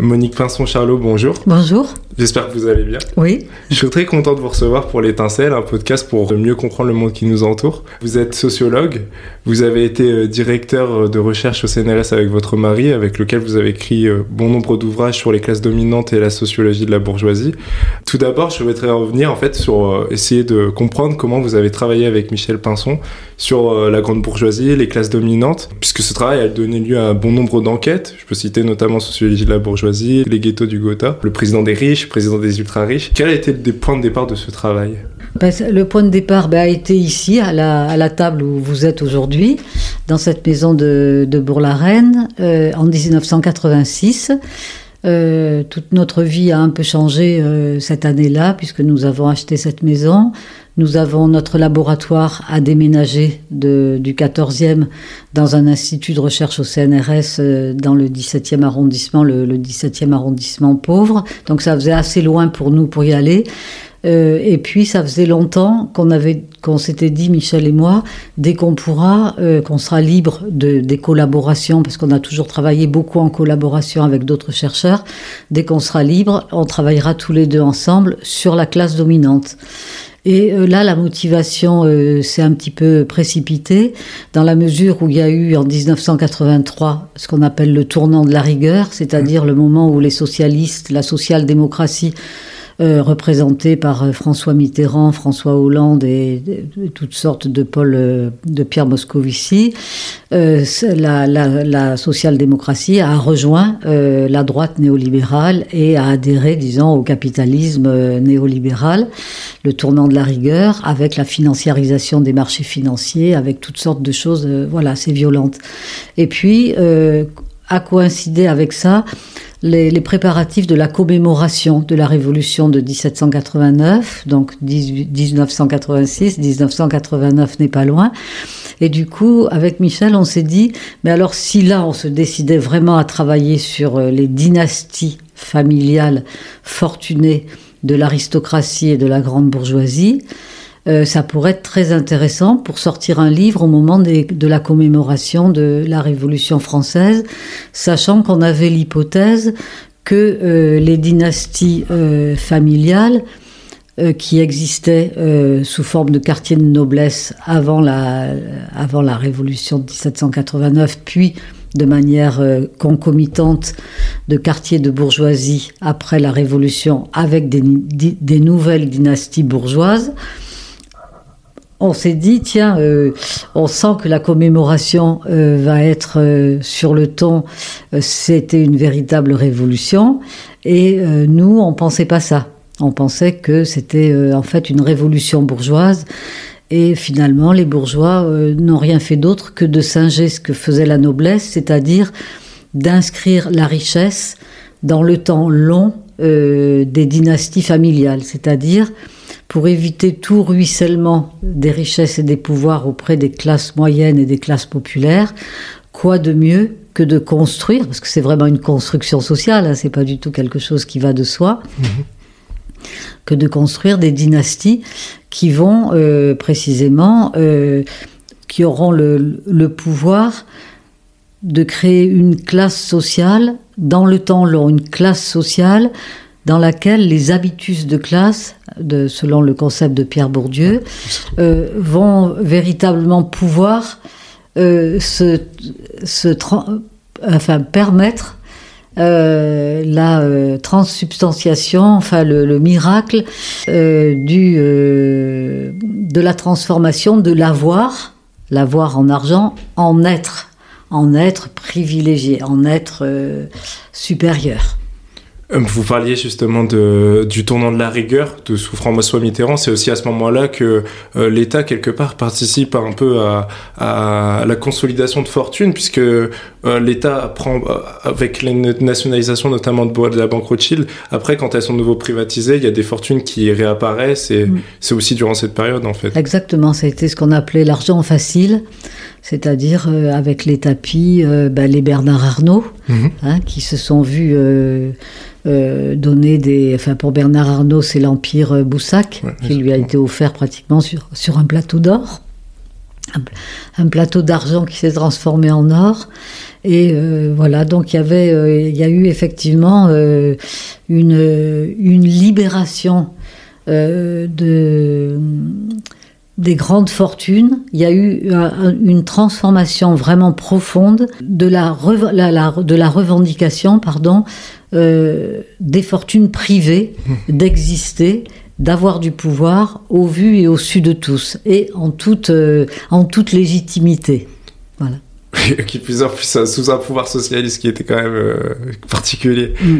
Monique Pinson-Charlot, bonjour. Bonjour. J'espère que vous allez bien. Oui. Je suis très content de vous recevoir pour l'étincelle, un podcast pour mieux comprendre le monde qui nous entoure. Vous êtes sociologue, vous avez été euh, directeur euh, de recherche au CNRS avec votre mari, avec lequel vous avez écrit euh, bon nombre d'ouvrages sur les classes dominantes et la sociologie de la bourgeoisie. Tout d'abord, je voudrais revenir en fait sur essayer de comprendre comment vous avez travaillé avec Michel Pinson sur la grande bourgeoisie, les classes dominantes, puisque ce travail a donné lieu à un bon nombre d'enquêtes. Je peux citer notamment Sociologie de la bourgeoisie, les ghettos du Gotha, le président des riches, président des ultra-riches. Quel a été le point de départ de ce travail? Ben, Le point de départ ben, a été ici, à la, à la, table où vous êtes aujourd'hui, dans cette maison de, de Bourg-la-Reine, euh, en 1986. Euh, toute notre vie a un peu changé euh, cette année-là, puisque nous avons acheté cette maison. Nous avons notre laboratoire à déménager de, du 14e dans un institut de recherche au CNRS euh, dans le 17e arrondissement, le, le, 17e arrondissement pauvre. Donc ça faisait assez loin pour nous pour y aller. Euh, et puis ça faisait longtemps qu'on avait, qu'on s'était dit Michel et moi, dès qu'on pourra, euh, qu'on sera libre de, des collaborations, parce qu'on a toujours travaillé beaucoup en collaboration avec d'autres chercheurs. Dès qu'on sera libre, on travaillera tous les deux ensemble sur la classe dominante. Et euh, là, la motivation euh, s'est un petit peu précipitée dans la mesure où il y a eu en 1983 ce qu'on appelle le tournant de la rigueur, c'est-à-dire le moment où les socialistes, la social-démocratie euh, représentés par euh, François Mitterrand, François Hollande et, toutes sortes de Paul, euh, de Pierre Moscovici, la, la, social-démocratie a rejoint la droite néolibérale et a adhéré, disons, au capitalisme néolibéral, le tournant de la rigueur, avec la financiarisation des marchés financiers, avec toutes sortes de choses, voilà, assez violentes. Et puis, a coïncidé avec ça les, préparatifs de la commémoration de la Révolution de 1789, donc 1986, 1989 n'est pas loin. Et du coup, avec Michel, on s'est dit, mais alors si là, on se décidait vraiment à travailler sur euh, les dynasties familiales fortunées de l'aristocratie et de la grande bourgeoisie, euh, ça pourrait être très intéressant pour sortir un livre au moment de la commémoration de la Révolution française, sachant qu'on avait l'hypothèse que euh, les dynasties euh, familiales qui existaient sous forme de quartiers de noblesse avant la, avant la Révolution de 1789, puis de manière concomitante de quartiers de bourgeoisie après la Révolution avec des, des nouvelles dynasties bourgeoises, on s'est dit, tiens, euh, on sent que la commémoration euh, va être euh, sur le ton, c'était une véritable révolution, et nous, on pensait pas ça. On pensait que c'était en fait une révolution bourgeoise, et finalement, les bourgeois n'ont rien fait d'autre que de singer ce que faisait la noblesse, c'est-à-dire d'inscrire la richesse dans le temps long des dynasties familiales, c'est-à-dire pour éviter tout ruissellement des richesses et des pouvoirs auprès des classes moyennes et des classes populaires, quoi de mieux que de construire, parce que c'est vraiment une construction sociale, hein, c'est pas du tout quelque chose qui va de soi, mhm. que de construire des dynasties qui vont euh, précisément, euh, qui auront le, le pouvoir de créer une classe sociale dans le temps long, une classe sociale dans laquelle les habitus de classe, de, selon le concept de Pierre Bourdieu, euh, vont véritablement pouvoir euh, se, se enfin, permettre euh, la euh, transsubstantiation, enfin le, le miracle euh, du, de la transformation de l'avoir, l'avoir en argent, en être, en être privilégié, en être supérieur. Euh, vous parliez justement de, du tournant de la rigueur de sous François Mitterrand. C'est aussi à ce moment-là que euh, l'État, quelque part, participe un peu à, à, la consolidation de fortune, puisque l'État prend, avec la nationalisation notamment de, la banque Rothschild, après, quand elles sont nouveau privatisées, il y a des fortunes qui réapparaissent, et mm. c'est aussi durant cette période, en fait. Exactement, ça a été ce qu'on appelait l'argent facile, c'est-à-dire avec les tapis, ben, les Bernard Arnault, mm-hmm. hein, qui se sont vus euh, donner des. Enfin, pour Bernard Arnault, c'est l'Empire euh, Boussac, qui lui a été offert pratiquement sur, sur un plateau d'or. Un, plateau d'argent qui s'est transformé en or. Et euh, voilà, donc il y avait, euh, il y a eu effectivement une, une libération de des grandes fortunes, il y a eu une transformation vraiment profonde de la, de la revendication pardon, euh, des fortunes privées mmh. d'exister, d'avoir du pouvoir au vu et au su de tous, et en toute, euh, en toute légitimité. Voilà. qui plus en plus sous un pouvoir socialiste qui était quand même euh, particulier. Mm.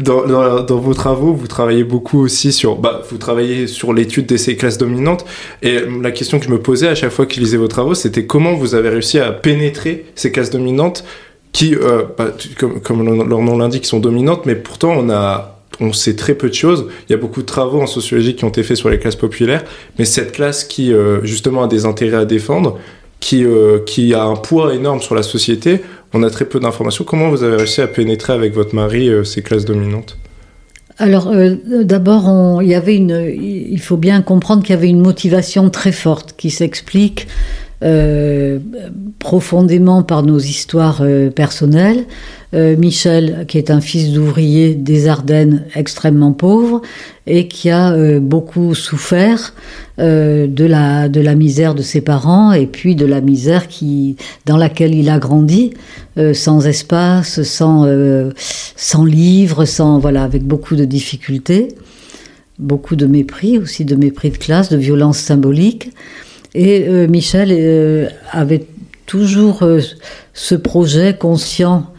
dans, dans, vos travaux, vous travaillez beaucoup aussi sur, bah, vous travaillez sur l'étude de ces classes dominantes. Et la question que je me posais à chaque fois que je lisais vos travaux, c'était comment vous avez réussi à pénétrer ces classes dominantes qui, euh, bah, comme, comme, leur nom l'indique, sont dominantes, mais pourtant on a on sait très peu de choses. Il y a beaucoup de travaux en sociologie qui ont été faits sur les classes populaires, mais cette classe qui, euh, justement, a des intérêts à défendre, qui, euh, qui a un poids énorme sur la société, on a très peu d'informations. Comment vous avez réussi à pénétrer avec votre mari euh, ces classes dominantes? Alors, d'abord, il y avait une, il faut bien comprendre qu'il y avait une motivation très forte qui s'explique profondément par nos histoires personnelles, euh, Michel, qui est un fils d'ouvrier des Ardennes extrêmement pauvre et qui a euh, beaucoup souffert euh, de, la, de la misère de ses parents et puis de la misère qui, dans laquelle il a grandi, sans espace, sans, sans livres, sans, voilà, avec beaucoup de difficultés, beaucoup de mépris, aussi de mépris de classe, de violence symbolique. Et Michel avait toujours ce projet conscient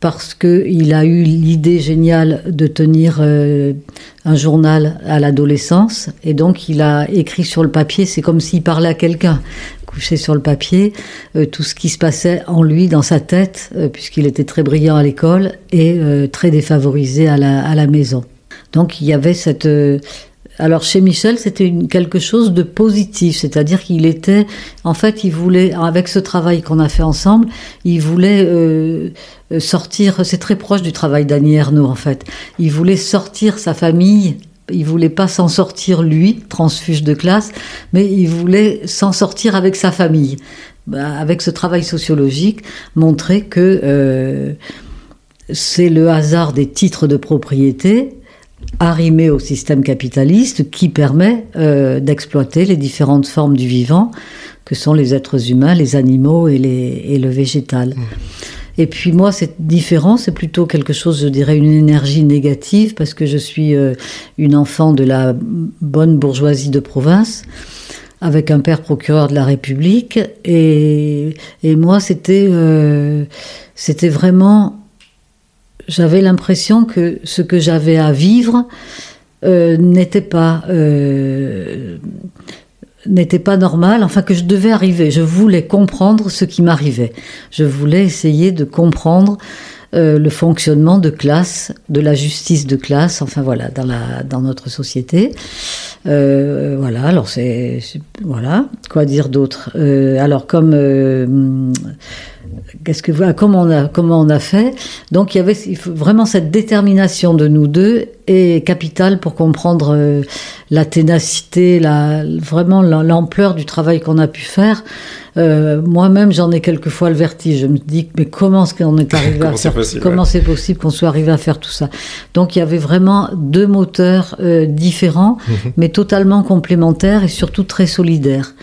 parce qu'il a eu l'idée géniale de tenir euh, un journal à l'adolescence, et donc il a écrit sur le papier, c'est comme s'il parlait à quelqu'un, couché sur le papier, euh, tout ce qui se passait en lui, dans sa tête, euh, puisqu'il était très brillant à l'école et très défavorisé à la, à la, maison. Donc il y avait cette... alors chez Michel, c'était quelque chose de positif, c'est-à-dire qu'il était, en fait, il voulait, avec ce travail qu'on a fait ensemble, il voulait euh, sortir, c'est très proche du travail d'Annie Ernaux en fait. Il voulait sortir sa famille, il voulait pas s'en sortir lui, transfuge de classe, mais il voulait s'en sortir avec sa famille. Bah, avec ce travail sociologique, montrer que euh, c'est le hasard des titres de propriété arrimé au système capitaliste qui permet euh, d'exploiter les différentes formes du vivant que sont les êtres humains, les animaux et, les, et le végétal. Mmh. Et puis moi, c'est différent, c'est plutôt quelque chose, je dirais, une énergie négative, parce que je suis euh, une enfant de la bonne bourgeoisie de province, avec un père procureur de la République. Et, et moi, c'était euh, c'était vraiment... J'avais l'impression que ce que j'avais à vivre euh, n'était pas n'était pas normal, enfin que je devais arriver. Je voulais comprendre ce qui m'arrivait. Je voulais essayer de comprendre euh, le fonctionnement de classe, de la justice de classe, enfin voilà, dans, la, dans notre société. Euh, voilà, alors c'est. Voilà, quoi dire d'autre euh, Alors, comme. Qu'est-ce que comment on a comment on a fait Donc il y avait vraiment cette détermination de nous deux est capitale pour comprendre la ténacité, la, vraiment l'ampleur du travail qu'on a pu faire. Euh, moi-même, j'en ai quelquefois le vertige. Je me dis, mais comment est-ce qu'on est arrivé à faire Comment c'est possible qu'on soit arrivé à faire tout ça? Donc, il y avait vraiment deux moteurs euh, différents, mais totalement complémentaires et surtout très solidaires.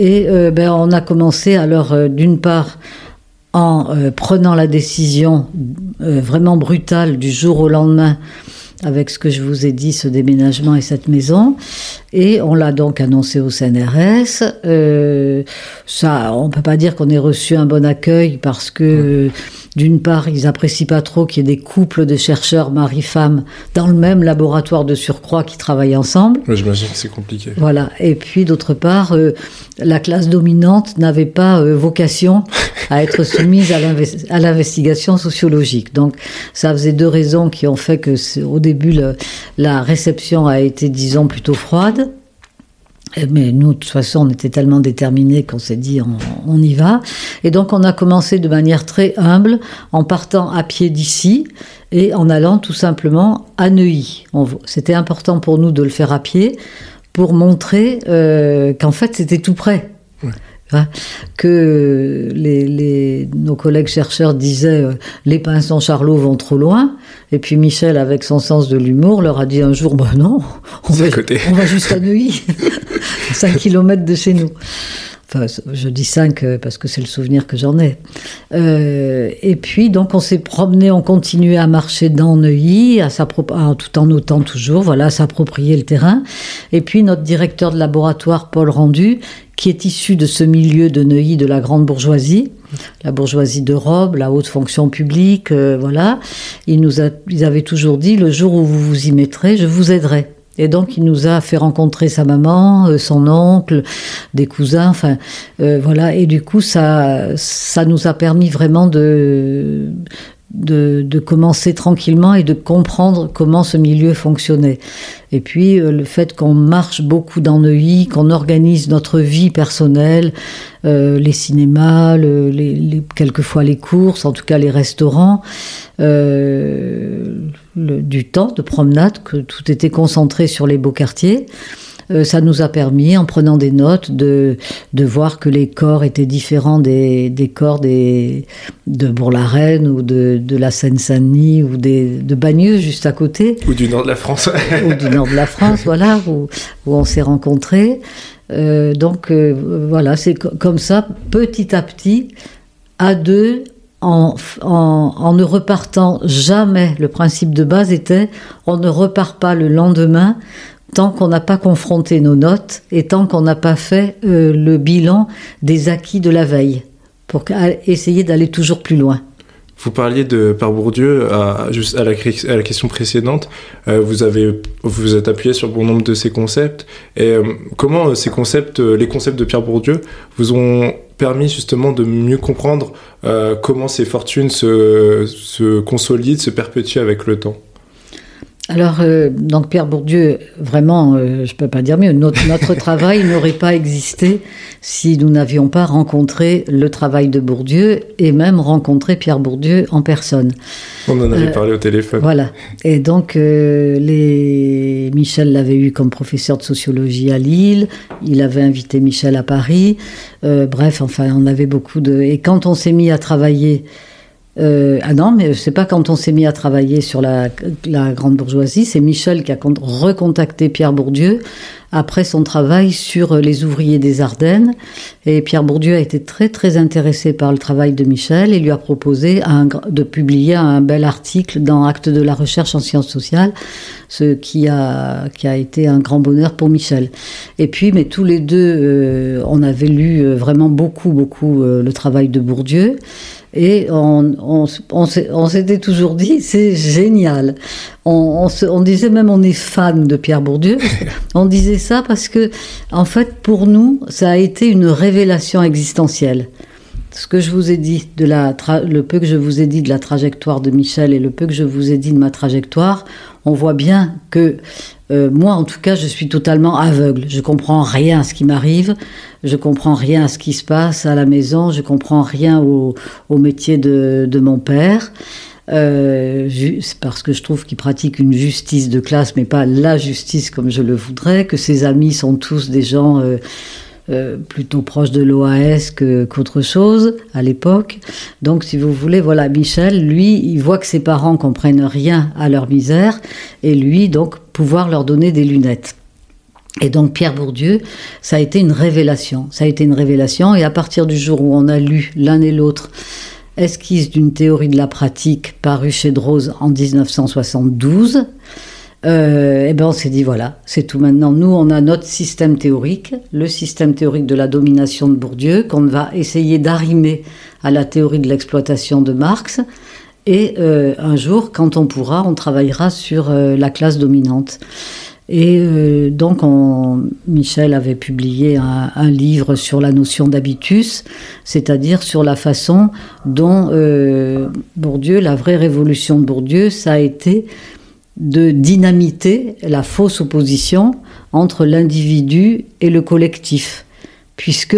Et euh, ben, on a commencé alors, d'une part, en prenant la décision vraiment brutale du jour au lendemain avec ce que je vous ai dit, ce déménagement et cette maison. Et on l'a donc annoncé au CNRS. Euh, ça, on peut pas dire qu'on ait reçu un bon accueil parce que, d'une part, ils apprécient pas trop qu'il y ait des couples de chercheurs mari-femme dans le même laboratoire de surcroît qui travaillent ensemble. J'imagine que c'est compliqué. Voilà. Et puis, d'autre part, euh, la classe dominante n'avait pas euh, vocation à être soumise à l'investigation sociologique. Donc, ça faisait deux raisons qui ont fait que, au début, la réception a été, disons, plutôt froide. Mais nous, de toute façon, on était tellement déterminés qu'on s'est dit on, y va. Et donc, on a commencé de manière très humble, en partant à pied d'ici et en allant tout simplement à Neuilly. C'était important pour nous de le faire à pied pour montrer qu'en fait c'était tout près. Hein, que les, nos collègues chercheurs disaient les pinsons Charlot vont trop loin, et puis Michel, avec son sens de l'humour, leur a dit un jour bah non, on, va, on va juste à Neuilly, 5 km de chez nous. Enfin, je dis 5 euh, parce que c'est le souvenir que j'en ai. Euh, et puis, donc, on s'est promené, on continuait à marcher dans Neuilly, à tout en notant toujours, voilà, à s'approprier le terrain. Et puis, notre directeur de laboratoire, Paul Rendu, qui est issu de ce milieu de Neuilly, de la grande bourgeoisie, la bourgeoisie de robe, la haute fonction publique, euh, voilà, il nous a, ils avaient toujours dit, le jour où vous vous y mettrez, je vous aiderai. Et donc, il nous a fait rencontrer sa maman, euh, son oncle, des cousins, enfin, euh, voilà. Et du coup, ça, ça nous a permis vraiment de, de, commencer tranquillement et de comprendre comment ce milieu fonctionnait. Et puis euh, le fait qu'on marche beaucoup dans Neuilly, qu'on organise notre vie personnelle, les cinémas, les, quelquefois les courses, en tout cas les restaurants, euh, du temps de promenade, que tout était concentré sur les beaux quartiers. Euh, ça nous a permis, en prenant des notes, de, de voir que les corps étaient différents des, des corps des, de Bourg-la-Reine ou de, de la Seine-Saint-Denis ou des, de Bagneux juste à côté. Ou du nord de la France. ou du nord de la France, voilà, où, où on s'est rencontrés. Euh, donc euh, voilà, c'est comme ça, petit à petit, à deux, en, en, ne repartant jamais, le principe de base était on ne repart pas le lendemain tant qu'on n'a pas confronté nos notes et tant qu'on n'a pas fait euh, le bilan des acquis de la veille, pour essayer d'aller toujours plus loin. Vous parliez de Père Bourdieu à, juste à, la, à la question précédente. Euh, vous avez vous êtes appuyé sur bon nombre de ces concepts. Et euh, comment ces concepts, les concepts de Pierre Bourdieu, vous ont permis justement de mieux comprendre comment ces fortunes se, se consolident, se perpétuent avec le temps? Alors, euh, donc Pierre Bourdieu, vraiment, euh, je ne peux pas dire mieux, notre, notre travail n'aurait pas existé si nous n'avions pas rencontré le travail de Bourdieu et même rencontré Pierre Bourdieu en personne. On en avait euh, parlé au téléphone. Voilà. Et donc, les... Michel l'avait eu comme professeur de sociologie à Lille, il avait invité Michel à Paris. bref, enfin, on avait beaucoup de... Et quand on s'est mis à travailler euh, ah non, mais c'est pas quand on s'est mis à travailler sur la, grande bourgeoisie, c'est Michel qui a recontacté Pierre Bourdieu après son travail sur les ouvriers des Ardennes. Et Pierre Bourdieu a été très très intéressé par le travail de Michel et lui a proposé de publier un bel article dans Actes de la recherche en sciences sociales, ce qui a, qui a été un grand bonheur pour Michel. Et puis, mais tous les deux, euh, on avait lu euh, vraiment beaucoup beaucoup le travail de Bourdieu. Et on, on, on, s'était toujours dit, c'est génial. On, on, disait même, on est fan de Pierre Bourdieu. on disait ça parce que, en fait, pour nous, ça a été une révélation existentielle. Ce que je vous ai dit, de la le peu que je vous ai dit de la trajectoire de Michel et le peu que je vous ai dit de ma trajectoire, on voit bien que euh, moi, en tout cas, je suis totalement aveugle. Je comprends rien à ce qui m'arrive. Je comprends rien à ce qui se passe à la maison. Je comprends rien au, métier de, mon père. Euh, parce que je trouve qu'il pratique une justice de classe, mais pas la justice comme je le voudrais, que ses amis sont tous des gens euh, euh, plutôt proche de l'OAS qu'autre chose à l'époque. Donc, si vous voulez, voilà, Michel, lui, il voit que ses parents comprennent rien à leur misère, et lui, donc, pouvoir leur donner des lunettes. Et donc Pierre Bourdieu, ça a été une révélation. Ça a été une révélation. Et à partir du jour où on a lu l'un et l'autre Esquisse d'une théorie de la pratique paru chez Drose en 1972, euh, et ben on s'est dit voilà, c'est tout maintenant. Nous, on a notre système théorique, le système théorique de la domination de Bourdieu, qu'on va essayer d'arrimer à la théorie de l'exploitation de Marx. Et euh, un jour, quand on pourra, on travaillera sur euh, la classe dominante. Et euh, donc, on, Michel avait publié un, un, livre sur la notion d'habitus, c'est-à-dire sur la façon dont euh, Bourdieu, la vraie révolution de Bourdieu, ça a été de dynamiter la fausse opposition entre l'individu et le collectif, puisque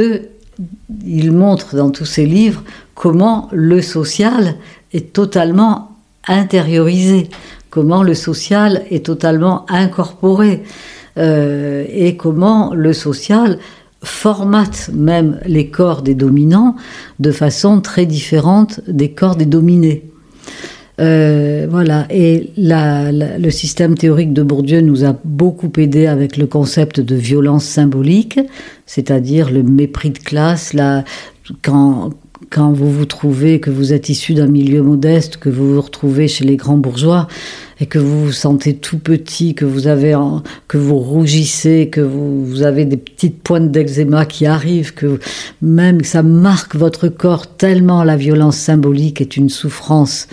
il montre dans tous ses livres comment le social est totalement intériorisé, comment le social est totalement incorporé. et comment le social formate même les corps des dominants de façon très différente des corps des dominés. Euh, voilà, et le système théorique de Bourdieu nous a beaucoup aidé avec le concept de violence symbolique, c'est-à-dire le mépris de classe, la, quand, quand vous vous trouvez, que vous êtes issu d'un milieu modeste, que vous vous retrouvez chez les grands bourgeois et que vous vous sentez tout petit, que vous avez, que vous rougissez, que vous, avez des petites pointes d'eczéma qui arrivent, que même ça marque votre corps tellement la violence symbolique est une souffrance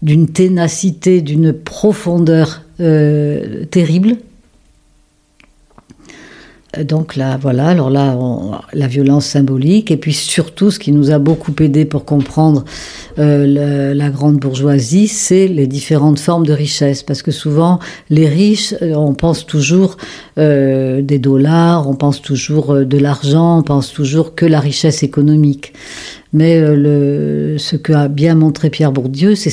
d'une ténacité, d'une profondeur euh, terrible. Euh, donc là, voilà, alors là, la violence symbolique, et puis surtout, ce qui nous a beaucoup aidé pour comprendre euh, la grande bourgeoisie, c'est les différentes formes de richesse. Parce que souvent, les riches, euh, on pense toujours des dollars, on pense toujours de l'argent, on pense toujours que la richesse économique. Mais le, ce que a bien montré Pierre Bourdieu, c'est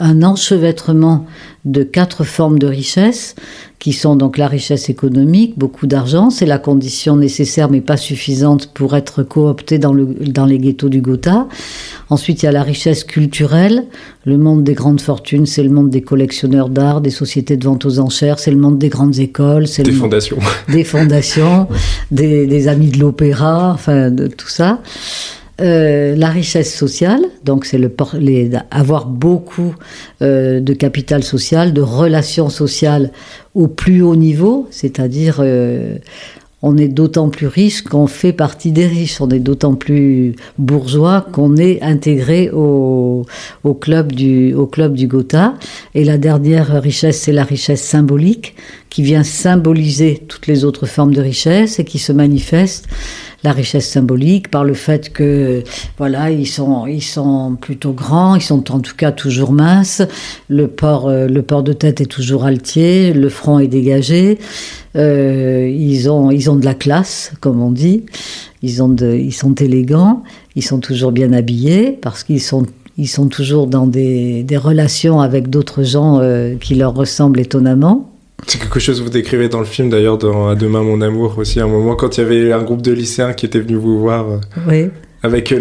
un enchevêtrement de quatre formes de richesse, qui sont donc la richesse économique, beaucoup d'argent, c'est la condition nécessaire mais pas suffisante pour être coopté dans, le, dans les ghettos du Gotha. Ensuite, il y a la richesse culturelle, le monde des grandes fortunes, c'est le monde des collectionneurs d'art, des sociétés de vente aux enchères, c'est le monde des grandes écoles, c'est des fondations, des fondations, des, des amis de l'opéra, enfin de tout ça. Euh, la richesse sociale, donc c'est le avoir beaucoup euh, de capital social, de relations sociales au plus haut niveau, c'est-à-dire euh, on est d'autant plus riche qu'on fait partie des riches, on est d'autant plus bourgeois qu'on est intégré du, au club du Gotha. Et la dernière richesse, c'est la richesse symbolique, qui vient symboliser toutes les autres formes de richesse et qui se manifeste la richesse symbolique par le fait que voilà ils sont ils sont plutôt grands ils sont en tout cas toujours minces le port euh, le port de tête est toujours altier le front est dégagé euh, ils ont ils ont de la classe comme on dit ils ont de, ils sont élégants ils sont toujours bien habillés parce qu'ils sont ils sont toujours dans des, des relations avec d'autres gens euh, qui leur ressemblent étonnamment c'est quelque chose que vous décrivez dans le film d'ailleurs dans À demain mon amour aussi, un moment quand il y avait un groupe de lycéens qui était venu vous voir. Euh, oui. Avec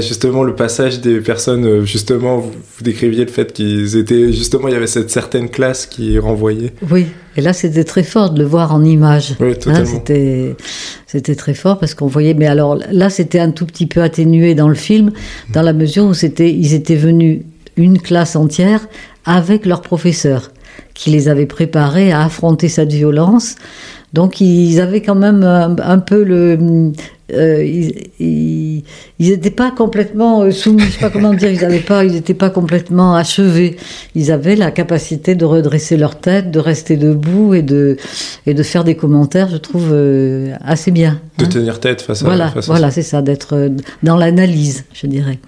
justement le passage des personnes, euh, justement, vous, décriviez le fait qu'ils étaient, justement, il y avait cette certaine classe qui renvoyait. Oui, et là c'était très fort de le voir en image. Oui, hein, totalement. c'était, c'était très fort parce qu'on voyait, mais alors là c'était un tout petit peu atténué dans le film, dans la mesure où c'était, ils étaient venus une classe entière avec leur professeur qui les avait préparés à affronter cette violence. Donc ils avaient quand même un, peu le... Euh, ils n'étaient pas complètement euh, soumis, je sais pas comment dire, ils pas, ils n'étaient pas complètement achevés. Ils avaient la capacité de redresser leur tête, de rester debout et de, et de faire des commentaires, je trouve, euh, assez bien. De hein. tenir tête face à Voilà, voilà c'est ça, d'être dans l'analyse, je dirais.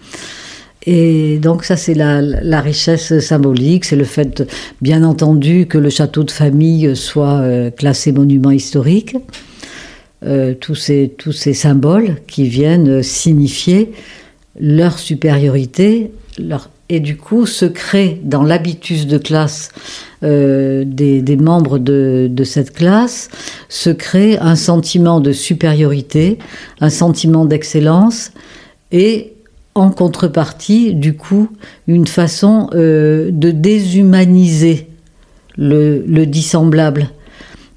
Et donc ça, c'est la, richesse symbolique, c'est le fait, bien entendu, que le château de famille soit euh, classé monument historique. Euh, tous, ces, tous ces symboles qui viennent signifier leur supériorité, et du coup se crée dans l'habitus de classe euh, des, des, membres de, de, cette classe, se crée un sentiment de supériorité, un sentiment d'excellence et en contrepartie, du coup, une façon euh, de déshumaniser le, dissemblable,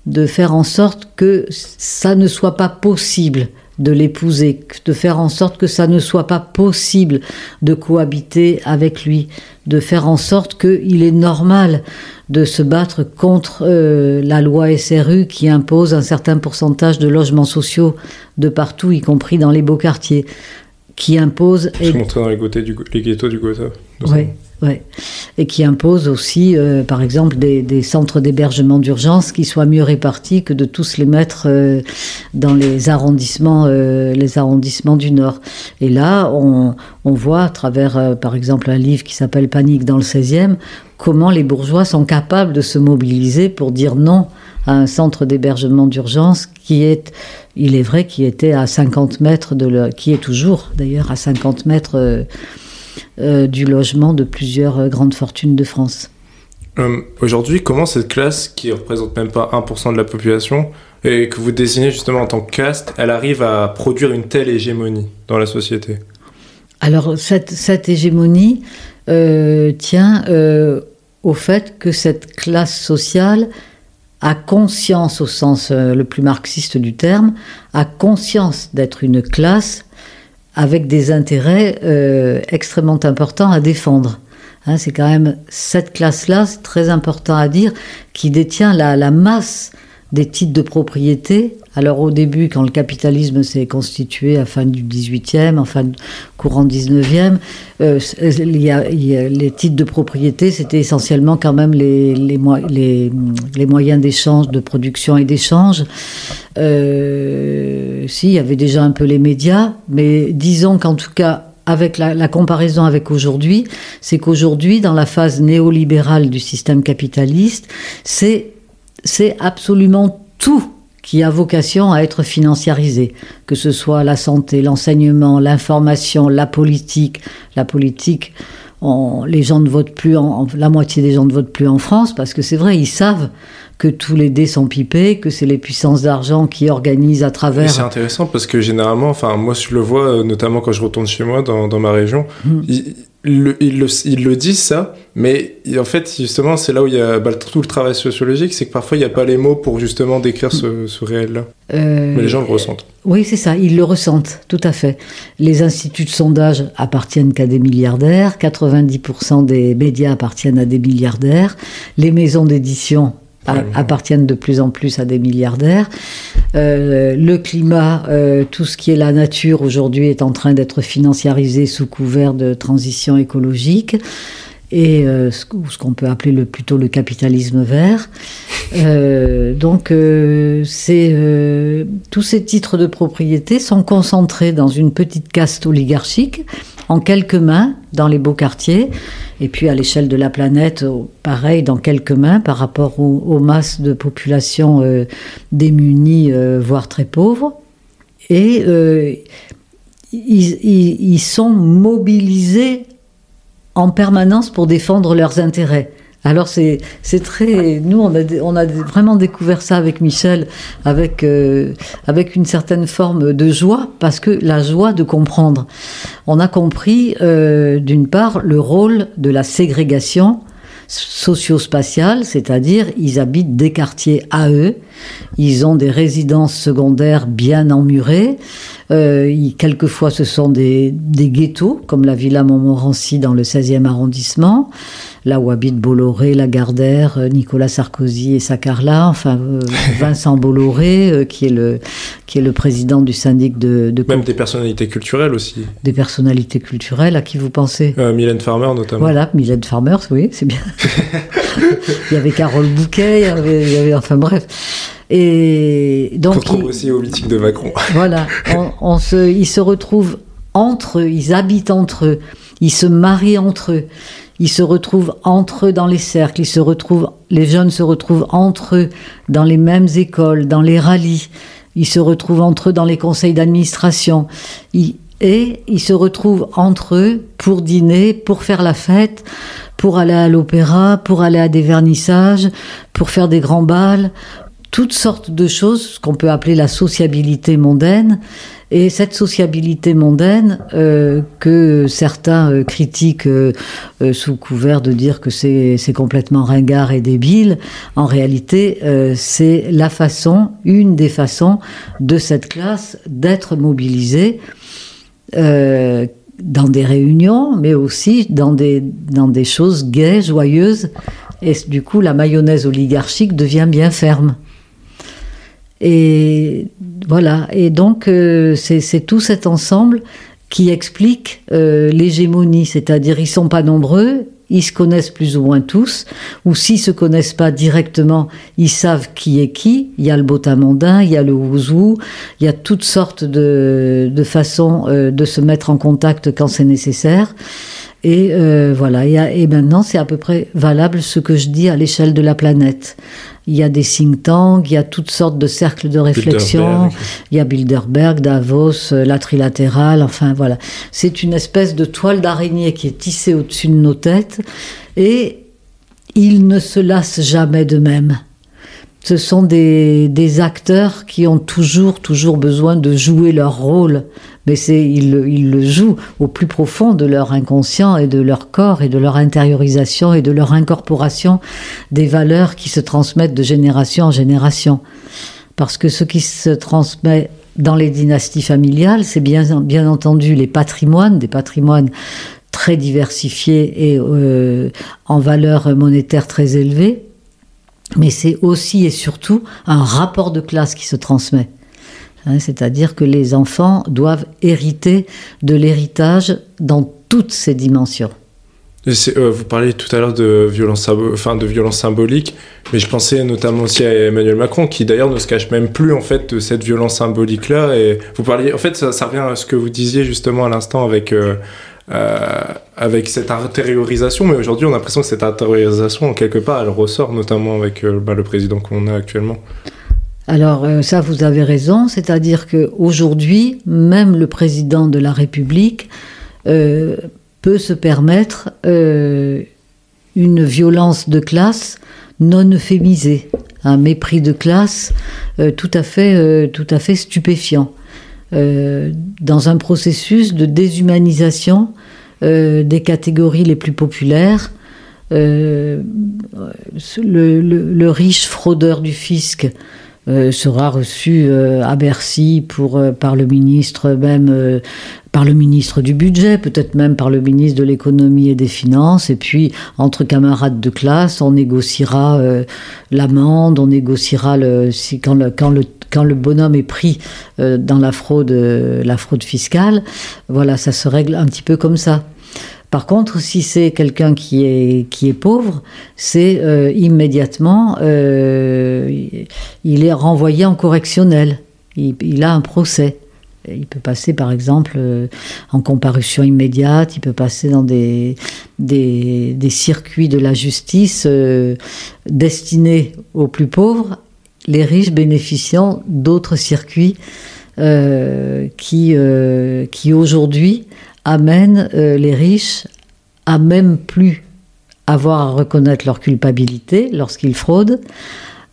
de faire en sorte que ça ne soit pas possible de l'épouser, de faire en sorte que ça ne soit pas possible de cohabiter avec lui, de faire en sorte qu'il est normal de se battre contre euh, la loi SRU qui impose un certain pourcentage de logements sociaux de partout, y compris dans les beaux quartiers qui impose. Je et... dans les, du, les ghettos du Gotha. Oui, ouais. Et qui impose aussi, euh, par exemple, des, centres d'hébergement d'urgence qui soient mieux répartis que de tous les mettre euh, dans les arrondissements, euh, les arrondissements du Nord. Et là, on, on voit à travers, par exemple, un livre qui s'appelle Panique dans le 16e, comment les bourgeois sont capables de se mobiliser pour dire non à un centre d'hébergement d'urgence qui est, il est vrai, qui était à 50 mètres de qui est toujours d'ailleurs à 50 mètres euh, euh, du logement de plusieurs euh, grandes fortunes de France. Euh, aujourd'hui, comment cette classe, qui représente même pas 1% de la population, et que vous désignez justement en tant que caste, elle arrive à produire une telle hégémonie dans la société? Alors, cette, cette hégémonie tient au fait que cette classe sociale a conscience, au sens euh, le plus marxiste du terme, a conscience d'être une classe avec des intérêts euh, extrêmement importants à défendre. Hein, c'est quand même cette classe-là, c'est très important à dire, qui détient la, la masse des titres de propriété. Alors au début, quand le capitalisme s'est constitué à fin du 18e, en fin courant 19e, euh, il y a, les titres de propriété, c'était essentiellement quand même les, moyens d'échange, de production et d'échange. Euh, si, il y avait déjà un peu les médias, mais disons qu'en tout cas, avec la, comparaison avec aujourd'hui, c'est qu'aujourd'hui, dans la phase néolibérale du système capitaliste, c'est c'est absolument tout qui a vocation à être financiarisé, que ce soit la santé, l'enseignement, l'information, la politique. La politique, on, les gens ne votent plus, en, la moitié des gens ne votent plus en France, parce que c'est vrai, ils savent que tous les dés sont pipés, que c'est les puissances d'argent qui organisent à travers. C'est intéressant parce que généralement, enfin moi je le vois notamment quand je retourne chez moi dans, dans ma région, mmh. Le, ils, le, ils, le, disent ça, mais en fait justement c'est là où il y a bah, tout le travail sociologique, c'est que parfois il n'y a pas les mots pour justement décrire ce, ce réel-là. Euh, mais les gens le ressentent. Oui, c'est ça, ils le ressentent, tout à fait. Les instituts de sondage appartiennent qu'à des milliardaires, 90% des médias appartiennent à des milliardaires, les maisons d'édition appartiennent de plus en plus à des milliardaires. Euh, le climat, euh, tout ce qui est la nature aujourd'hui est en train d'être financiarisé sous couvert de transition écologique et euh, ce, ce qu'on peut appeler le, plutôt le capitalisme vert. Euh, donc, euh, tous ces titres de propriété sont concentrés dans une petite caste oligarchique, en quelques mains, dans les beaux quartiers, et puis à l'échelle de la planète, pareil, dans quelques mains par rapport aux, masses de population démunies, voire très pauvres. Et ils, ils sont mobilisés en permanence pour défendre leurs intérêts. Alors c'est très nous on a on a vraiment découvert ça avec Michel avec euh, avec une certaine forme de joie parce que la joie de comprendre. On a compris euh, d'une part le rôle de la ségrégation socio-spatiale, c'est-à-dire ils habitent des quartiers à eux, ils ont des résidences secondaires bien emmurées, euh, quelquefois ce sont des, des, ghettos, comme la Villa Montmorency dans le 16e arrondissement, là où habitent Bolloré, Lagardère, euh, Nicolas Sarkozy et sa Carla, enfin euh, Vincent Bolloré, euh, qui, est le, qui est le président du syndic de, de... Même des personnalités culturelles aussi. Des personnalités culturelles, à qui vous pensez? Mylène Farmer notamment. Voilà, Mylène Farmer, oui, c'est bien. il y avait Carole Bouquet, il y avait, il y avait enfin bref. Et donc, on retrouve aussi au mythique de Macron. Voilà, on, on se, ils se retrouvent entre eux, ils habitent entre eux, ils se marient entre eux, ils se retrouvent entre eux dans les cercles, ils se retrouvent, les jeunes se retrouvent entre eux dans les mêmes écoles, dans les rallyes, ils se retrouvent entre eux dans les conseils d'administration, et ils se retrouvent entre eux pour dîner, pour faire la fête, pour aller à l'opéra, pour aller à des vernissages, pour faire des grands bals, toutes sortes de choses, ce qu'on peut appeler la sociabilité mondaine. Et cette sociabilité mondaine euh, que certains euh, critiquent euh, sous couvert de dire que c'est complètement ringard et débile, en réalité, c'est la façon, une des façons de cette classe d'être mobilisée dans des réunions, mais aussi dans des, dans des choses gaies, joyeuses. Et du coup, la mayonnaise oligarchique devient bien ferme. Et voilà. Et donc, euh, c'est tout cet ensemble qui explique euh, l'hégémonie, c'est-à-dire ils sont pas nombreux, ils se connaissent plus ou moins tous, ou s'ils se connaissent pas directement, ils savent qui est qui. Il y a le botamondin, il y a le ouzou, il y a toutes sortes de, de façons euh, de se mettre en contact quand c'est nécessaire. Et euh, voilà, et, et maintenant c'est à peu près valable ce que je dis à l'échelle de la planète. Il y a des think tanks, il y a toutes sortes de cercles de réflexion, il y a Bilderberg, Davos, euh, la trilatérale, enfin voilà. C'est une espèce de toile d'araignée qui est tissée au-dessus de nos têtes et ils ne se lassent jamais d'eux-mêmes. Ce sont des, des, acteurs qui ont toujours, toujours besoin de jouer leur rôle, mais c'est ils, le jouent au plus profond de leur inconscient et de leur corps et de leur intériorisation et de leur incorporation des valeurs qui se transmettent de génération en génération. Parce que ce qui se transmet dans les dynasties familiales, c'est bien, bien entendu les patrimoines, des patrimoines très diversifiés et euh, en valeur monétaire très élevée, mais c'est aussi et surtout un rapport de classe qui se transmet. Hein, C'est-à-dire que les enfants doivent hériter de l'héritage dans toutes ses dimensions. Euh, vous parliez tout à l'heure de violence, enfin, de violence symbolique, mais je pensais notamment aussi à Emmanuel Macron, qui d'ailleurs ne se cache même plus en fait de cette violence vous parliez, en fait, ça, ça, revient à ce que vous disiez justement à l'instant avec euh, euh, avec cette intériorisation, mais aujourd'hui on a l'impression que cette intériorisation, en quelque part, elle ressort notamment avec euh, bah, le président qu'on a actuellement. Alors euh, ça, vous avez raison, c'est-à-dire qu'aujourd'hui, même le président de la République peut se permettre une violence de classe non euphémisée, un mépris de classe tout, à fait, tout à fait stupéfiant. Dans un processus de déshumanisation euh, des catégories les plus populaires. Euh, le, riche fraudeur du fisc euh, sera reçu euh, à Bercy euh, par le ministre même par le ministre du budget, peut-être même par le ministre de l'économie et des finances, et puis entre camarades de classe, on négociera euh, l'amende, on négociera le, si, quand, le, quand, le, bonhomme est pris euh, dans fraude, la fraude fiscale, voilà, ça se règle un petit peu comme ça. Par contre, si c'est quelqu'un qui est, qui est pauvre, c'est euh, immédiatement, euh, il est renvoyé en correctionnel. Il, il a un procès. Il peut passer, par exemple, euh, en comparution immédiate, il peut passer dans des, des, des circuits de la justice euh, destinés aux plus pauvres, les riches bénéficiant d'autres circuits euh, qui, qui aujourd'hui amènent les riches à même plus avoir à reconnaître leur culpabilité lorsqu'ils fraudent,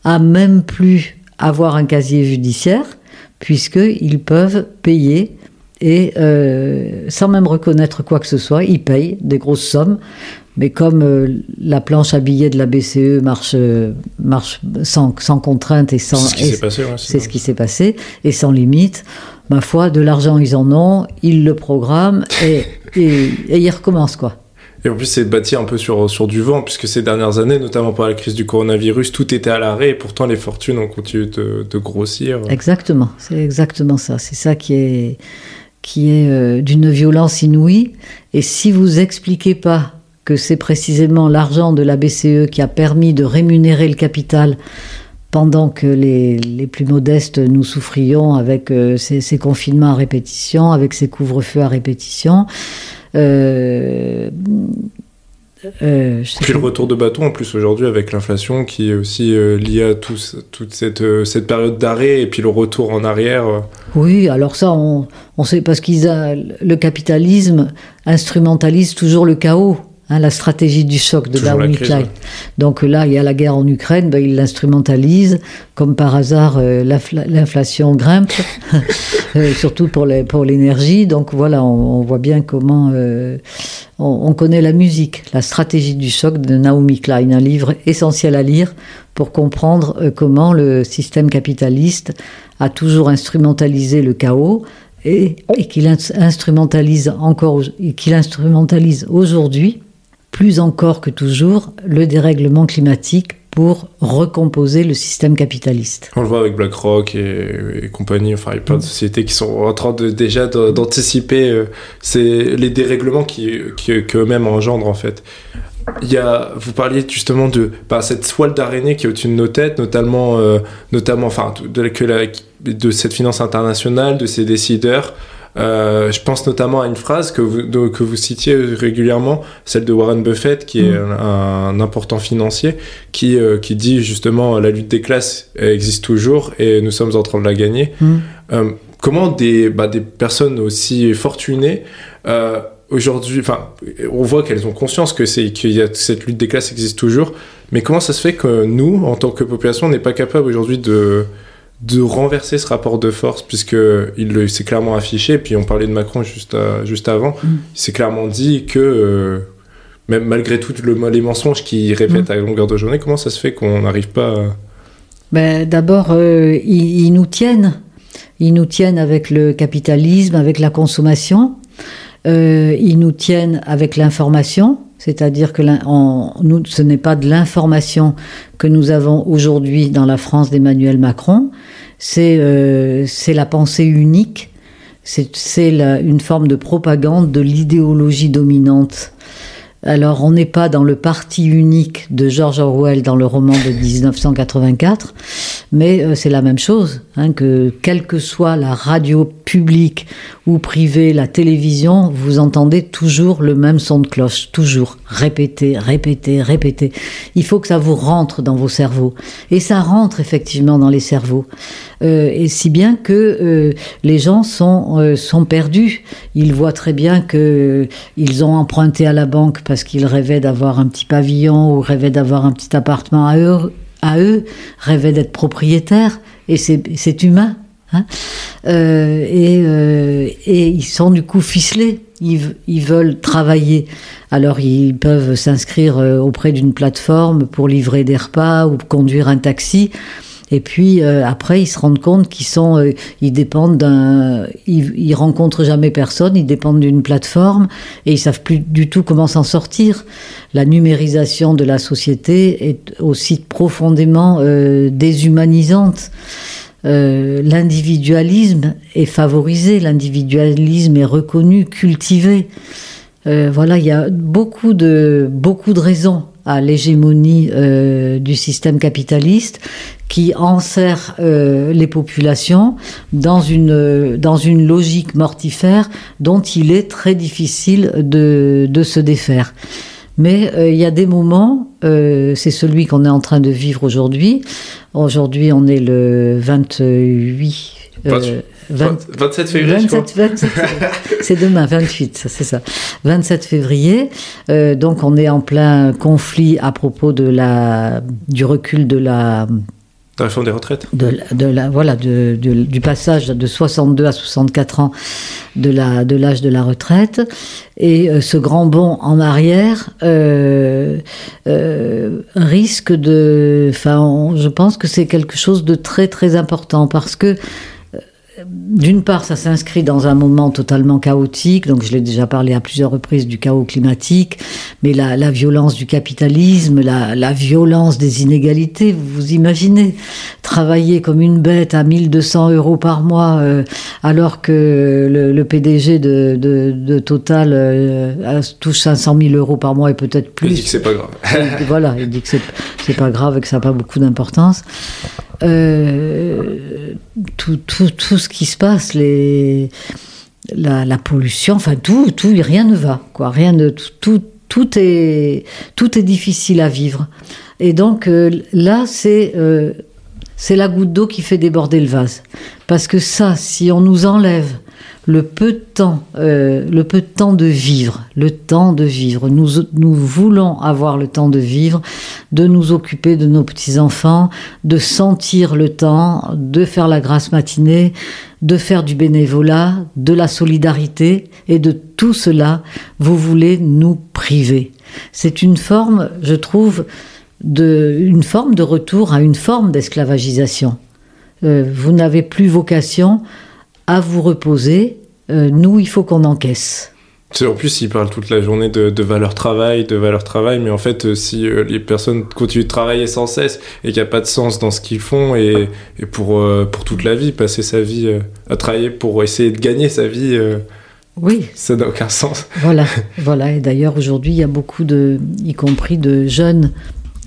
à même plus avoir un casier judiciaire, puisqu'ils peuvent payer et euh, sans même reconnaître quoi que ce soit, ils payent des grosses sommes. Mais comme euh, la planche à billets de la BCE marche, euh, marche sans, sans contrainte et sans... C'est ce qui s'est passé. Ouais, c'est ce qui s'est passé, et sans limite, ma foi, de l'argent ils en ont, ils le programment et, et, et ils recommencent quoi. Et en plus, c'est bâti un peu sur, sur du vent, puisque ces dernières années, notamment par la crise du coronavirus, tout était à l'arrêt et pourtant les fortunes ont continué de, de grossir. Exactement, c'est exactement ça. C'est ça qui est, qui est euh, d'une violence inouïe. Et si vous expliquez pas que c'est précisément l'argent de la BCE qui a permis de rémunérer le capital pendant que les, les plus modestes nous souffrions avec euh, ces, ces, confinements à répétition, avec ces couvre-feux à répétition, euh, euh, Puis le retour de bâton en plus aujourd'hui avec l'inflation qui est aussi euh, liée à tout, toute cette, euh, cette période d'arrêt et puis le retour en arrière. Oui, alors ça on, on sait parce qu'ils le capitalisme instrumentalise toujours le chaos. Hein, la stratégie du choc de Naomi Klein. Ouais. Donc là, il y a la guerre en Ukraine, ben, il l'instrumentalise. Comme par hasard, euh, l'inflation grimpe, euh, surtout pour l'énergie. Pour Donc voilà, on, on, voit bien comment euh, on, on, connaît la musique. La stratégie du choc de Naomi Klein, un livre essentiel à lire pour comprendre comment le système capitaliste a toujours instrumentalisé le chaos et, et qu'il instrumentalise encore, qu'il instrumentalise aujourd'hui plus encore que toujours, le dérèglement climatique pour recomposer le système capitaliste. On le voit avec BlackRock et, et compagnie, enfin il y a plein de sociétés qui sont en train de, déjà d'anticiper euh, les dérèglements qu'eux-mêmes qui, qui engendrent en fait. Il y a, vous parliez justement de bah, cette toile d'araignée qui est au-dessus de nos têtes, notamment, euh, notamment enfin, de, de cette finance internationale, de ces décideurs. Euh, je pense notamment à une phrase que vous, de, que vous citiez régulièrement, celle de Warren Buffett, qui est mmh. un, un, important financier, qui, euh, qui dit justement la lutte des classes existe toujours et nous sommes en train de la gagner. Mmh. Euh, comment des, bah, des personnes aussi fortunées aujourd'hui, enfin, on voit qu'elles ont conscience que c'est qu'il y a cette lutte des classes existe toujours, mais comment ça se fait que nous, en tant que population, on n'est pas capable aujourd'hui de de renverser ce rapport de force puisque il s'est clairement affiché puis on parlait de Macron juste juste avant mm. il s'est clairement dit que euh, même malgré tous le, les mensonges qu'il répète mm. à longueur de journée comment ça se fait qu'on n'arrive pas à... ben, d'abord euh, ils, nous tiennent ils nous tiennent avec le capitalisme avec la consommation euh, ils nous tiennent avec l'information c'est-à-dire que nous, ce n'est pas de l'information que nous avons aujourd'hui dans la France d'Emmanuel Macron, c'est euh, la pensée unique, c'est une forme de propagande de l'idéologie dominante. Alors, on n'est pas dans le parti unique de George Orwell dans le roman de 1984, mais euh, c'est la même chose, hein, que quelle que soit la radio publique ou privée, la télévision, vous entendez toujours le même son de cloche, toujours répéter, répéter, répéter. Il faut que ça vous rentre dans vos cerveaux. Et ça rentre effectivement dans les cerveaux. Euh, et si bien que euh, les gens sont, sont perdus. Ils voient très bien qu'ils ont emprunté à la banque parce qu'ils rêvaient d'avoir un petit pavillon ou rêvaient d'avoir un petit appartement à eux, à eux rêvaient d'être propriétaires, et c'est humain. Hein. Euh, et, euh, et, ils sont du coup ficelés. Ils, veulent travailler. Alors ils peuvent s'inscrire euh, auprès d'une plateforme pour livrer des repas ou conduire un taxi. Et puis euh, après, ils se rendent compte qu'ils sont, euh, ils dépendent d'un, ils, rencontrent jamais personne, ils dépendent d'une plateforme et ils savent plus du tout comment s'en sortir. La numérisation de la société est aussi profondément euh, déshumanisante. l'individualisme est favorisé, l'individualisme est reconnu, cultivé. voilà, il y a beaucoup de, beaucoup de raisons à l'hégémonie euh, du système capitaliste qui enserre euh, les populations dans une, dans une logique mortifère dont il est très difficile de, de se défaire. Mais euh, il y a des moments, c'est celui qu'on est en train de vivre aujourd'hui. Aujourd'hui, on est le 28 27 février, 27, c'est demain, 28, c'est ça. 27 février. Euh, donc, on est en plein conflit à propos de la, du recul de la. De la réforme des retraites de, de la, Voilà, de, du passage de 62 à 64 ans de l'âge de, l'âge de la retraite. Et euh, ce grand bond en arrière euh, risque de. Enfin, je pense que c'est quelque chose de très, très important parce que d'une part, ça s'inscrit dans un moment totalement chaotique, donc je l'ai déjà parlé à plusieurs reprises du chaos climatique, mais la, violence du capitalisme, la, violence des inégalités, vous imaginez, travailler comme une bête à 1200 euros par mois, euh, alors que le, PDG de, Total euh, touche 500 000 euros par mois et peut-être plus. Il dit que c'est pas grave. voilà, il dit que c'est pas grave et que ça n'a pas beaucoup d'importance. Euh, tout, tout, tout, ce qui se passe, les, la, pollution, enfin tout, tout, rien ne va, quoi. Rien de tout, tout est, tout est difficile à vivre. Et donc euh, là, c'est euh, c'est la goutte d'eau qui fait déborder le vase. Parce que ça, si on nous enlève le peu de temps, euh, le peu de temps de vivre, le temps de vivre. Nous, nous voulons avoir le temps de vivre, de nous occuper de nos petits-enfants, de sentir le temps, de faire la grâce matinée, de faire du bénévolat, de la solidarité, et de tout cela, vous voulez nous priver. C'est une forme, je trouve, de, une forme de retour à une forme d'esclavagisation. Euh, vous n'avez plus vocation à vous reposer. Euh, nous, il faut qu'on encaisse. En plus, il parle toute la journée de, de, valeur travail, de valeur travail, mais en fait, euh, si euh, les personnes continuent de travailler sans cesse et qu'il n'y a pas de sens dans ce qu'ils font, et, et pour, pour toute la vie, passer sa vie à travailler pour essayer de gagner sa vie, oui. ça n'a aucun sens. Voilà, voilà. Et d'ailleurs, aujourd'hui, il y a beaucoup de, y compris de jeunes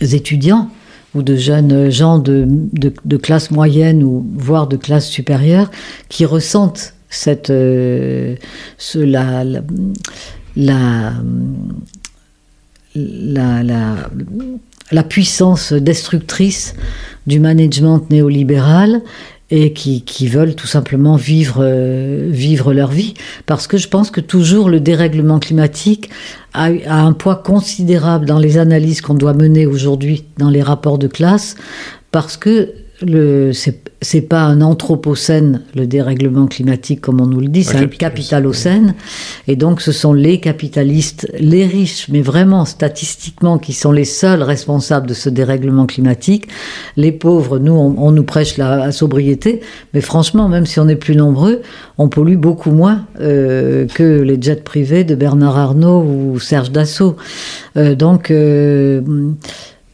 étudiants, ou de jeunes gens de, de, classe moyenne ou voire de classe supérieure qui ressentent cette euh, la, la, la, la, puissance destructrice du management néolibéral et qui, qui, veulent tout simplement vivre, euh, vivre leur vie. Parce que je pense que toujours le dérèglement climatique a, un poids considérable dans les analyses qu'on doit mener aujourd'hui dans les rapports de classe, parce que le, c'est pas un anthropocène, le dérèglement climatique, comme on nous le dit, c'est un capitalocène. Et donc, ce sont les capitalistes, les riches, mais vraiment statistiquement, qui sont les seuls responsables de ce dérèglement climatique. Les pauvres, nous, on, nous prêche la, sobriété, mais franchement, même si on est plus nombreux, on pollue beaucoup moins euh, que les jets privés de Bernard Arnault ou Serge Dassault. Euh, donc, euh,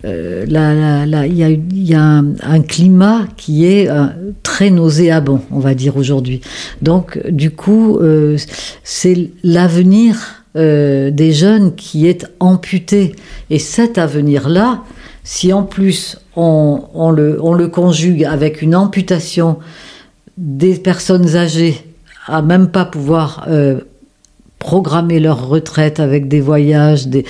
euh, il y a, un, climat qui est euh, très nauséabond, on va dire aujourd'hui. Donc, du coup, euh, c'est l'avenir des jeunes qui est amputé. Et cet avenir-là, si en plus on le conjugue avec une amputation des personnes âgées à même pas pouvoir programmer leur retraite avec des voyages, des,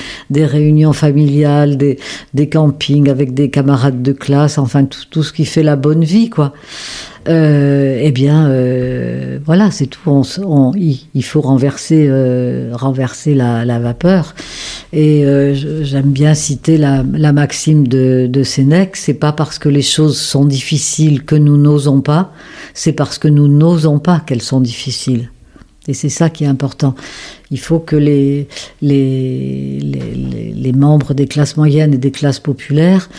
réunions familiales, des, campings avec des camarades de classe, enfin tout, ce qui fait la bonne vie, quoi. Euh, eh bien, euh, voilà, c'est tout. On, il, faut renverser, euh, renverser la, vapeur. Et j'aime bien citer la, la maxime de, de Sénèque c'est pas parce que les choses sont difficiles que nous n'osons pas, c'est parce que nous n'osons pas qu'elles sont difficiles. Et c'est ça qui est important. Il faut que les, les, les, les, membres des classes moyennes et des classes populaires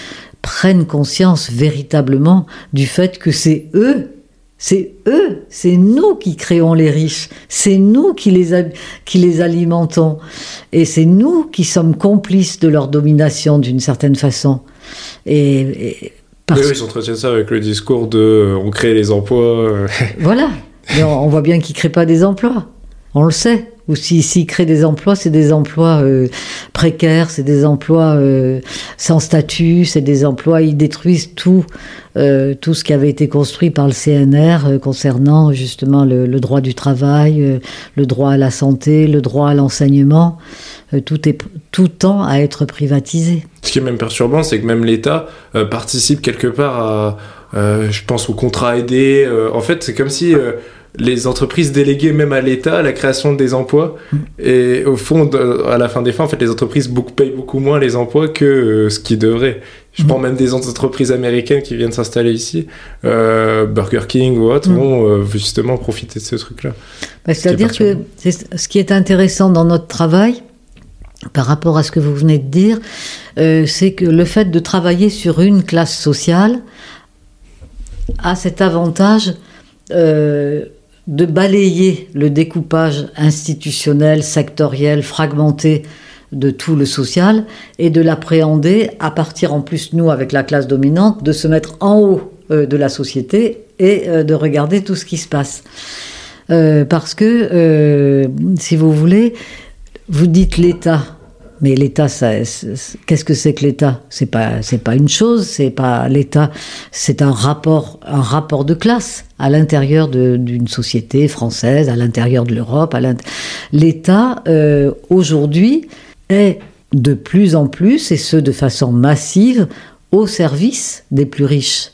prennent conscience véritablement du fait que c'est eux, c'est eux, c'est nous qui créons les riches, c'est nous qui les, qui les alimentons, et c'est nous qui sommes complices de leur domination d'une certaine façon. Et, et parce... Oui, ils entretiennent ça avec le discours de euh, on crée les emplois. Euh. voilà, mais on, voit bien qu'ils ne créent pas des emplois. On le sait. Ou s'ils créent des emplois, c'est des emplois euh, précaires, c'est des emplois euh, sans statut, c'est des emplois, ils détruisent tout, euh, tout ce qui avait été construit par le CNR concernant justement le, le, droit du travail, le droit à la santé, le droit à l'enseignement. tout, est, tout tend à être privatisé. Ce qui est même perturbant, c'est que même l'État participe quelque part à, je pense, au contrat aidé. en fait, c'est comme si les entreprises déléguées même à l'État la création des emplois. Mm. Et au fond, à la fin des fins, en fait, les entreprises beaucoup, payent beaucoup moins les emplois que euh, ce qu'ils devraient. Je prends mm. même des entreprises américaines qui viennent s'installer ici, euh, Burger King ou autres, mm. vont euh, justement profiter de ce truc-là. Bah, C'est-à-dire que ce qui est intéressant dans notre travail, par rapport à ce que vous venez de dire, c'est que le fait de travailler sur une classe sociale a cet avantage de balayer le découpage institutionnel, sectoriel, fragmenté de tout le social et de l'appréhender à partir en plus, nous, avec la classe dominante, de se mettre en haut euh, de la société et euh, de regarder tout ce qui se passe. Euh, parce que, si vous voulez, vous dites l'État. Mais l'État, qu'est-ce que c'est que l'État? C'est pas, c'est pas une chose. C'est pas l'État. C'est un rapport, un rapport de classe à l'intérieur d'une société française, à l'intérieur de l'Europe. L'État euh, aujourd'hui est de plus en plus, et ce de façon massive, au service des plus riches.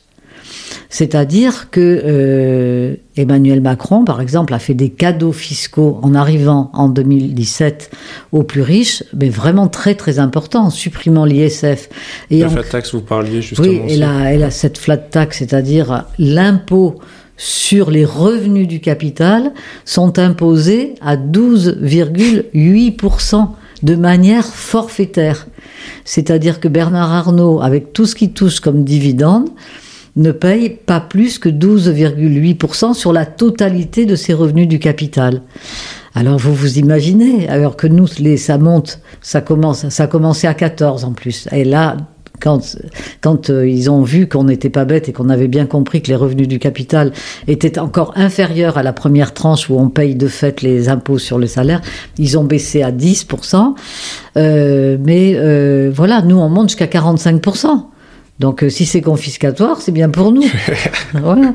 C'est-à-dire que euh, Emmanuel Macron, par exemple, a fait des cadeaux fiscaux en arrivant en 2017 aux plus riches, mais vraiment très très importants, en supprimant l'ISF. Et la flat tax, vous parliez justement. Oui, et la, et la, cette flat tax, c'est-à-dire l'impôt sur les revenus du capital, sont imposés à 12,8% de manière forfaitaire. C'est-à-dire que Bernard Arnault, avec tout ce qui touche comme dividende, ne paye pas plus que 12,8% sur la totalité de ses revenus du capital. Alors vous vous imaginez, alors que nous, les, ça monte, ça commence, ça a commencé à 14 en plus. Et là, quand, quand euh, ils ont vu qu'on n'était pas bête et qu'on avait bien compris que les revenus du capital étaient encore inférieurs à la première tranche où on paye de fait les impôts sur le salaire, ils ont baissé à 10%. Euh, mais euh, voilà, nous on monte jusqu'à 45%. Donc euh, si c'est confiscatoire, c'est bien pour nous. voilà.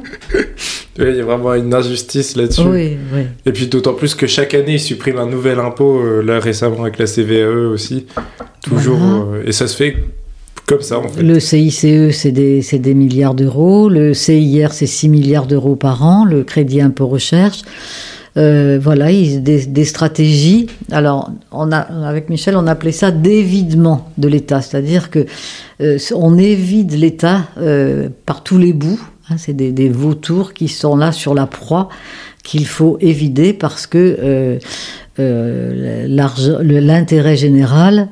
il y a vraiment une injustice là-dessus. Oui, oui. Et puis d'autant plus que chaque année, ils suppriment un nouvel impôt, euh, là récemment avec la CVAE aussi. Toujours. Voilà. Euh, et ça se fait Comme ça, en fait. Le CICE, c'est des, des, milliards d'euros. Le CIR, c'est 6 milliards d'euros par an. Le crédit impôt recherche. Euh, voilà, des, stratégies. Alors, avec Michel, on appelait ça d'évidement de l'État, c'est-à-dire que euh, on évite l'État euh, par tous les bouts. Hein, c'est des, vautours qui sont là sur la proie qu'il faut évider parce que l'intérêt général,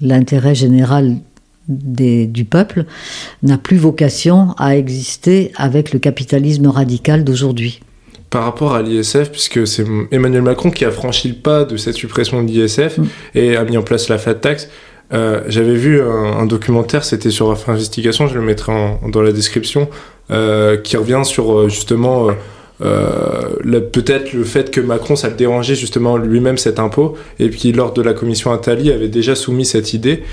l'intérêt général du peuple n'a plus vocation à exister avec le capitalisme radical d'aujourd'hui par rapport à l'ISF, puisque c'est Emmanuel Macron qui a franchi le pas de cette suppression de l'ISF mm. et a mis en place la fat tax. Euh, j'avais vu un, documentaire, c'était sur Affaires Investigation, je le mettrai dans la description, euh, qui revient sur euh, justement peut-être le fait que Macron, ça le dérangeait justement lui-même cet impôt, et puis lors de la commission Attali avait déjà soumis cette idée.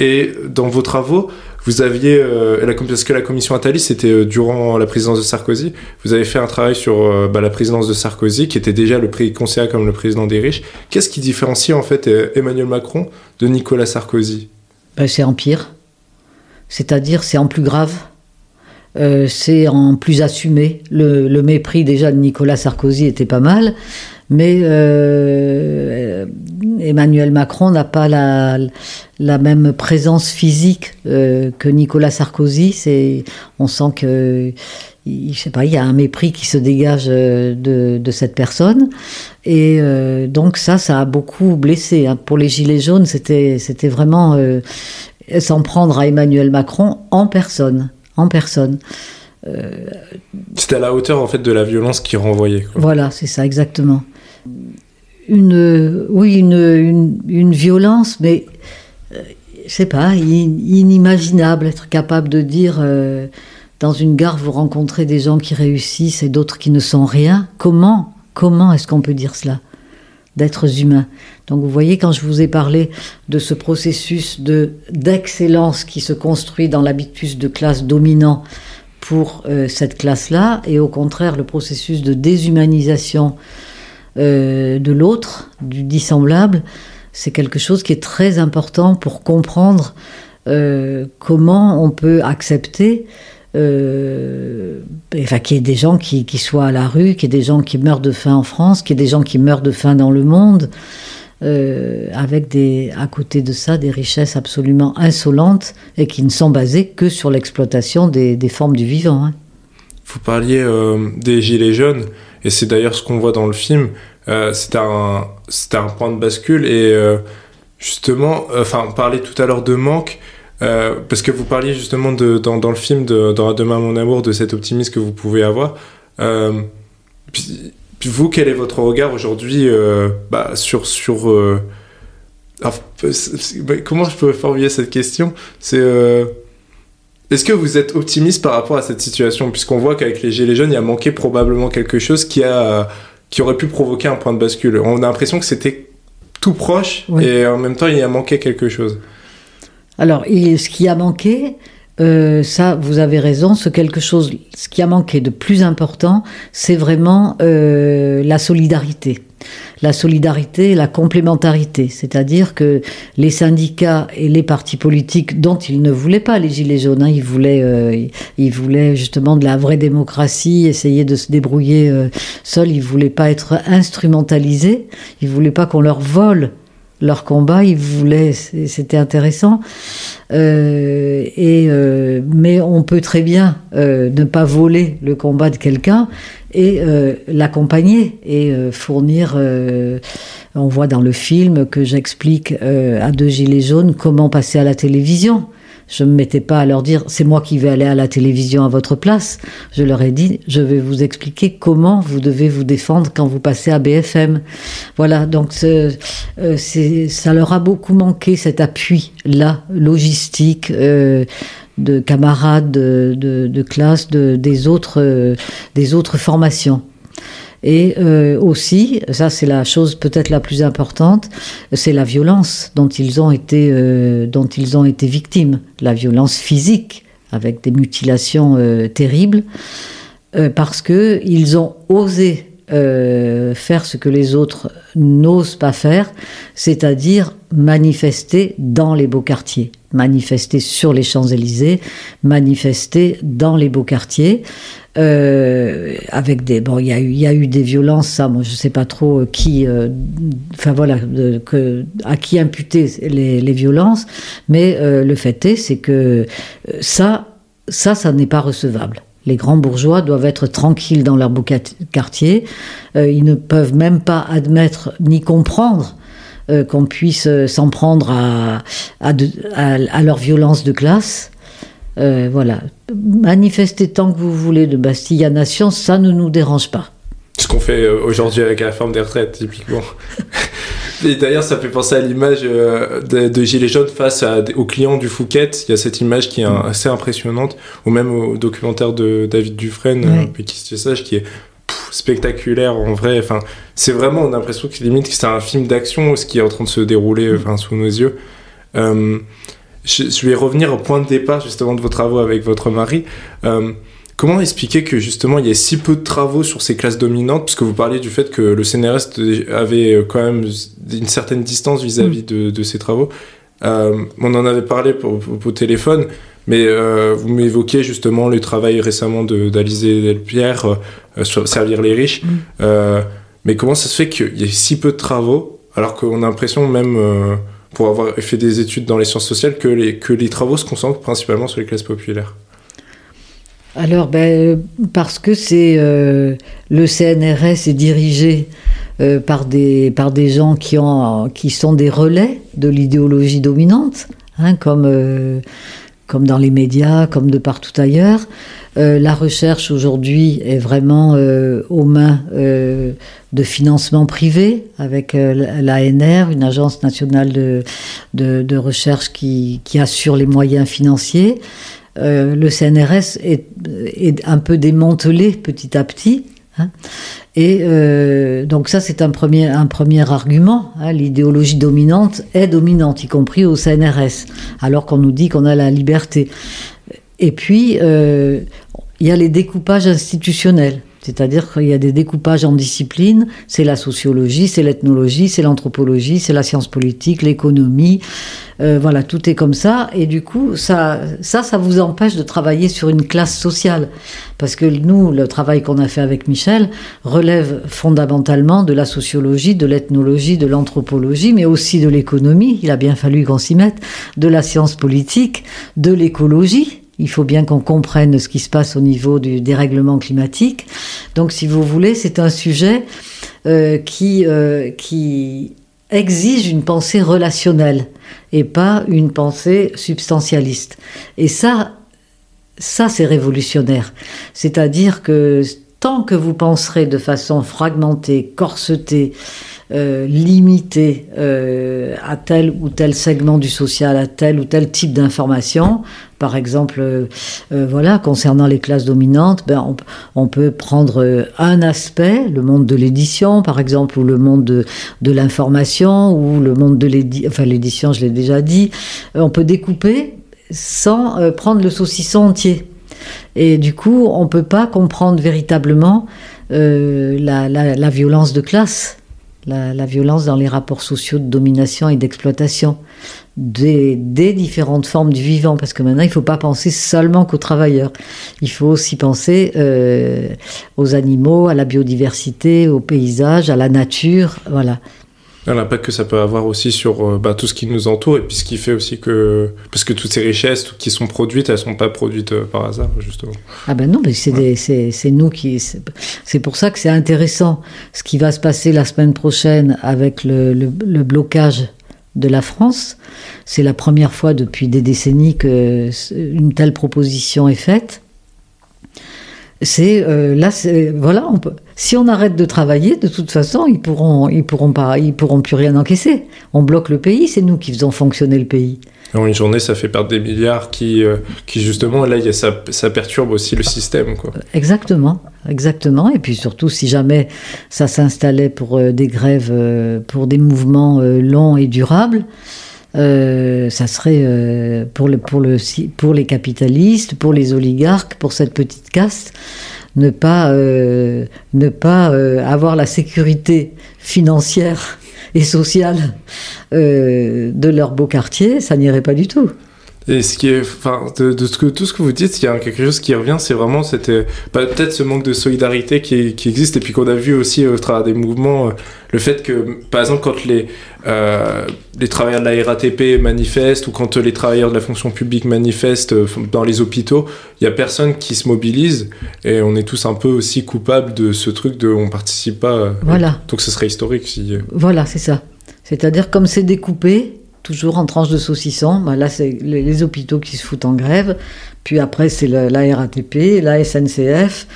et dans vos travaux, vous aviez, euh, parce que la commission Attali, c'était euh, durant la présidence de Sarkozy, vous avez fait un travail sur euh, bah, la présidence de Sarkozy, qui était déjà le prix considéré comme le président des riches. Qu'est-ce qui différencie en fait Emmanuel Macron de Nicolas Sarkozy? Ben, C'est en pire. C'est-à-dire, c'est en plus grave. c'est en plus assumé. Le, le, mépris déjà de Nicolas Sarkozy était pas mal, mais Emmanuel Macron n'a pas la, la, même présence physique euh, que Nicolas Sarkozy. C'est, on sent que, je sais pas, il y a un mépris qui se dégage euh, de, cette personne. Et euh, donc ça, ça a beaucoup blessé. Hein. Pour les Gilets jaunes, c'était, c'était vraiment s'en prendre à Emmanuel Macron en personne. En personne. C'était à la hauteur en fait de la violence qui renvoyait. Voilà, c'est ça exactement une, oui, une, une, violence, mais euh, je sais pas, inimaginable, être capable de dire euh, dans une gare vous rencontrez des gens qui réussissent et d'autres qui ne sont rien. Comment, comment est-ce qu'on peut dire cela D'être humain. Donc vous voyez, quand je vous ai parlé de ce processus de d'excellence qui se construit dans l'habitus de classe dominant pour euh, cette classe-là, et au contraire le processus de déshumanisation euh, de l'autre, du dissemblable, c'est quelque chose qui est très important pour comprendre euh, comment on peut accepter euh, enfin, qu'il y ait des gens qui, soient à la rue, qu'il y ait des gens qui meurent de faim en France, qu'il y ait des gens qui meurent de faim dans le monde, avec des, à côté de ça des richesses absolument insolentes et qui ne sont basées que sur l'exploitation des, formes du vivant. Hein. Vous parliez des Gilets jaunes. Et c'est d'ailleurs ce qu'on voit dans le film. Euh, c'était un, point de bascule et euh, justement, euh, enfin, on parlait tout à l'heure de manque. parce que vous parliez justement de, dans, le film de Dans Demain mon amour de cet optimisme que vous pouvez avoir. Puis, vous, quel est votre regard aujourd'hui bah, sur. sur bah, comment je peux formuler cette question? C'est est-ce que vous êtes optimiste par rapport à cette situation? Puisqu'on voit qu'avec les Gilets jaunes, il y a manqué probablement quelque chose qui, a, qui aurait pu provoquer un point de bascule. On a l'impression que c'était tout proche et en même temps, il y a manqué quelque chose. Alors, ce qui a manqué, euh, ça, vous avez raison, ce quelque chose, ce qui a manqué de plus important, c'est vraiment euh, la solidarité la solidarité la complémentarité. C'est-à-dire que les syndicats et les partis politiques, dont ils ne voulaient pas les Gilets jaunes, hein, ils, voulaient, euh, ils voulaient justement de la vraie démocratie, essayer de se débrouiller euh, seuls, ils ne voulaient pas être instrumentalisés, ils ne voulaient pas qu'on leur vole leur combat, ils voulaient, c'était intéressant. Euh, et mais on peut très bien ne pas voler le combat de quelqu'un et euh, l'accompagner et euh, fournir. Euh, on voit dans le film que j'explique à deux gilets jaunes comment passer à la télévision. Je ne me mettais pas à leur dire c'est moi qui vais aller à la télévision à votre place. Je leur ai dit je vais vous expliquer comment vous devez vous défendre quand vous passez à BFM. Voilà, donc ça leur a beaucoup manqué cet appui-là, logistique de camarades de, classe des, autres, des autres formations. Et euh, aussi, ça c'est la chose peut-être la plus importante, c'est la violence dont ils ont été, euh, dont ils ont été victimes, la violence physique avec des mutilations euh, terribles, parce que ils ont osé faire ce que les autres n'osent pas faire, c'est-à-dire manifester dans les beaux quartiers manifester sur les Champs-Élysées, manifester dans les beaux quartiers. Euh, avec des bon il y a eu des violences ça moi je sais pas trop euh, qui euh, voilà à qui imputer les, violences mais le fait est c'est que ça ça ça n'est pas recevable les grands bourgeois doivent être tranquilles dans leur quartier ils ne peuvent même pas admettre ni comprendre euh, qu'on puisse s'en prendre à, à, de, à, à leur violence de classe euh, voilà. Manifester tant que vous voulez de Bastille à Nation, ça ne nous dérange pas. Ce qu'on fait euh, aujourd'hui avec la réforme des retraites, typiquement. Et d'ailleurs, ça fait penser à l'image euh, de, de Gilets jaunes face à, aux clients du Fouquet. Il y a cette image qui est un, assez impressionnante, ou même au documentaire de David Dufresne, Sage, qui est spectaculaire en vrai. Enfin, c'est vraiment, on a l'impression que limite que c'est un film d'action, ce qui est en train de se dérouler enfin, sous nos yeux. Euh, je, je vais revenir au point de départ justement de vos travaux avec votre mari. Euh, comment expliquer que justement il y ait si peu de travaux sur ces classes dominantes? Puisque vous parliez du fait que le CNRS avait euh, quand même une certaine distance vis-à-vis Mm. de, de ces travaux. Euh, on en avait parlé au téléphone, mais euh, vous m'évoquiez justement le travail récemment de- d'Alizé Delpierre euh, sur servir les riches. Mm. Euh, mais comment ça se fait qu'il y ait si peu de travaux alors qu'on a l'impression même pour avoir fait des études dans les sciences sociales que les, que les travaux se concentrent principalement sur les classes populaires? Alors, ben, parce que c'est euh, le CNRS est dirigé euh, par, des, par des gens qui, ont, qui sont des relais de l'idéologie dominante, hein, comme, euh, comme dans les médias, comme de partout ailleurs. Euh, la recherche aujourd'hui est vraiment euh, aux mains euh, de financement privé avec l'ANR, une agence nationale de, de, recherche qui, qui assure les moyens financiers. Le CNRS est, est, un peu démantelé petit à petit. Hein, et euh, donc ça, c'est un premier, argument. Hein, L'idéologie dominante est dominante, y compris au CNRS, alors qu'on nous dit qu'on a la liberté. Et puis, euh, il y a les découpages institutionnels. C'est-à-dire qu'il y a des découpages en disciplines, c'est la sociologie, c'est l'ethnologie, c'est l'anthropologie, c'est la science politique, l'économie, euh, voilà, tout est comme ça. Et du coup, ça, ça, ça vous empêche de travailler sur une classe sociale. Parce que nous, le travail qu'on a fait avec Michel relève fondamentalement de la sociologie, de l'ethnologie, de l'anthropologie, mais aussi de l'économie. Il a bien fallu qu'on s'y mette, de la science politique, de l'écologie. Il faut bien qu'on comprenne ce qui se passe au niveau du dérèglement climatique. Donc, si vous voulez, c'est un sujet euh, qui, euh, qui exige une pensée relationnelle et pas une pensée substantialiste. Et ça, ça c'est révolutionnaire. C'est-à-dire que tant que vous penserez de façon fragmentée, corsetée, euh, limitée euh, à tel ou tel segment du social, à tel ou tel type d'information, par exemple, euh, voilà, concernant les classes dominantes, ben, on, peut prendre un aspect, le monde de l'édition, par exemple, ou le monde de, l'information, ou le monde de l'édition, enfin l'édition, je l'ai déjà dit. On peut découper sans prendre le saucisson entier. Et du coup, on ne peut pas comprendre véritablement la, violence de classe, la, violence dans les rapports sociaux de domination et d'exploitation des, des, différentes formes du vivant. Parce que maintenant, il ne faut pas penser seulement qu'aux travailleurs. Il faut aussi penser euh, aux animaux, à la biodiversité, au paysage, à la nature. Voilà. L'impact que ça peut avoir aussi sur euh, bah, tout ce qui nous entoure et puis ce qui fait aussi que. Parce que toutes ces richesses qui sont produites, elles ne sont pas produites euh, par hasard, justement. Ah ben non, mais c'est ouais. nous qui. C'est pour ça que c'est intéressant ce qui va se passer la semaine prochaine avec le, le, le blocage de la France. C'est la première fois depuis des décennies qu'une telle proposition est faite. C'est euh, là, voilà, on peut, si on arrête de travailler, de toute façon, ils pourront, ils pourront pas, ils pourront plus rien encaisser. On bloque le pays, c'est nous qui faisons fonctionner le pays. En une journée, ça fait perdre des milliards qui, euh, qui justement, là, y a, ça, ça, perturbe aussi le système. Quoi. Exactement, exactement. Et puis surtout, si jamais ça s'installait pour euh, des grèves, euh, pour des mouvements euh, longs et durables, euh, ça serait euh, pour, le, pour, le, pour les capitalistes, pour les oligarques, pour cette petite caste, ne pas, euh, ne pas euh, avoir la sécurité financière et sociale euh, de leur beau quartier, ça n'irait pas du tout. Et ce qui est, enfin, de, ce que, tout ce que vous dites, il y a quelque chose qui revient, c'est vraiment c'était bah, peut-être ce manque de solidarité qui, qui existe et puis qu'on a vu aussi au travers des mouvements, euh, le fait que, par exemple, quand les euh, les travailleurs de la RATP manifestent ou quand les travailleurs de la fonction publique manifestent euh, dans les hôpitaux, il y a personne qui se mobilise et on est tous un peu aussi coupables de ce truc de on participe pas. Voilà. Donc ce serait historique si. Voilà, c'est ça. C'est-à-dire comme c'est découpé, toujours en tranches de saucisson. Ben là, c'est les, hôpitaux qui se foutent en grève. Puis après, c'est la, RATP, la SNCF.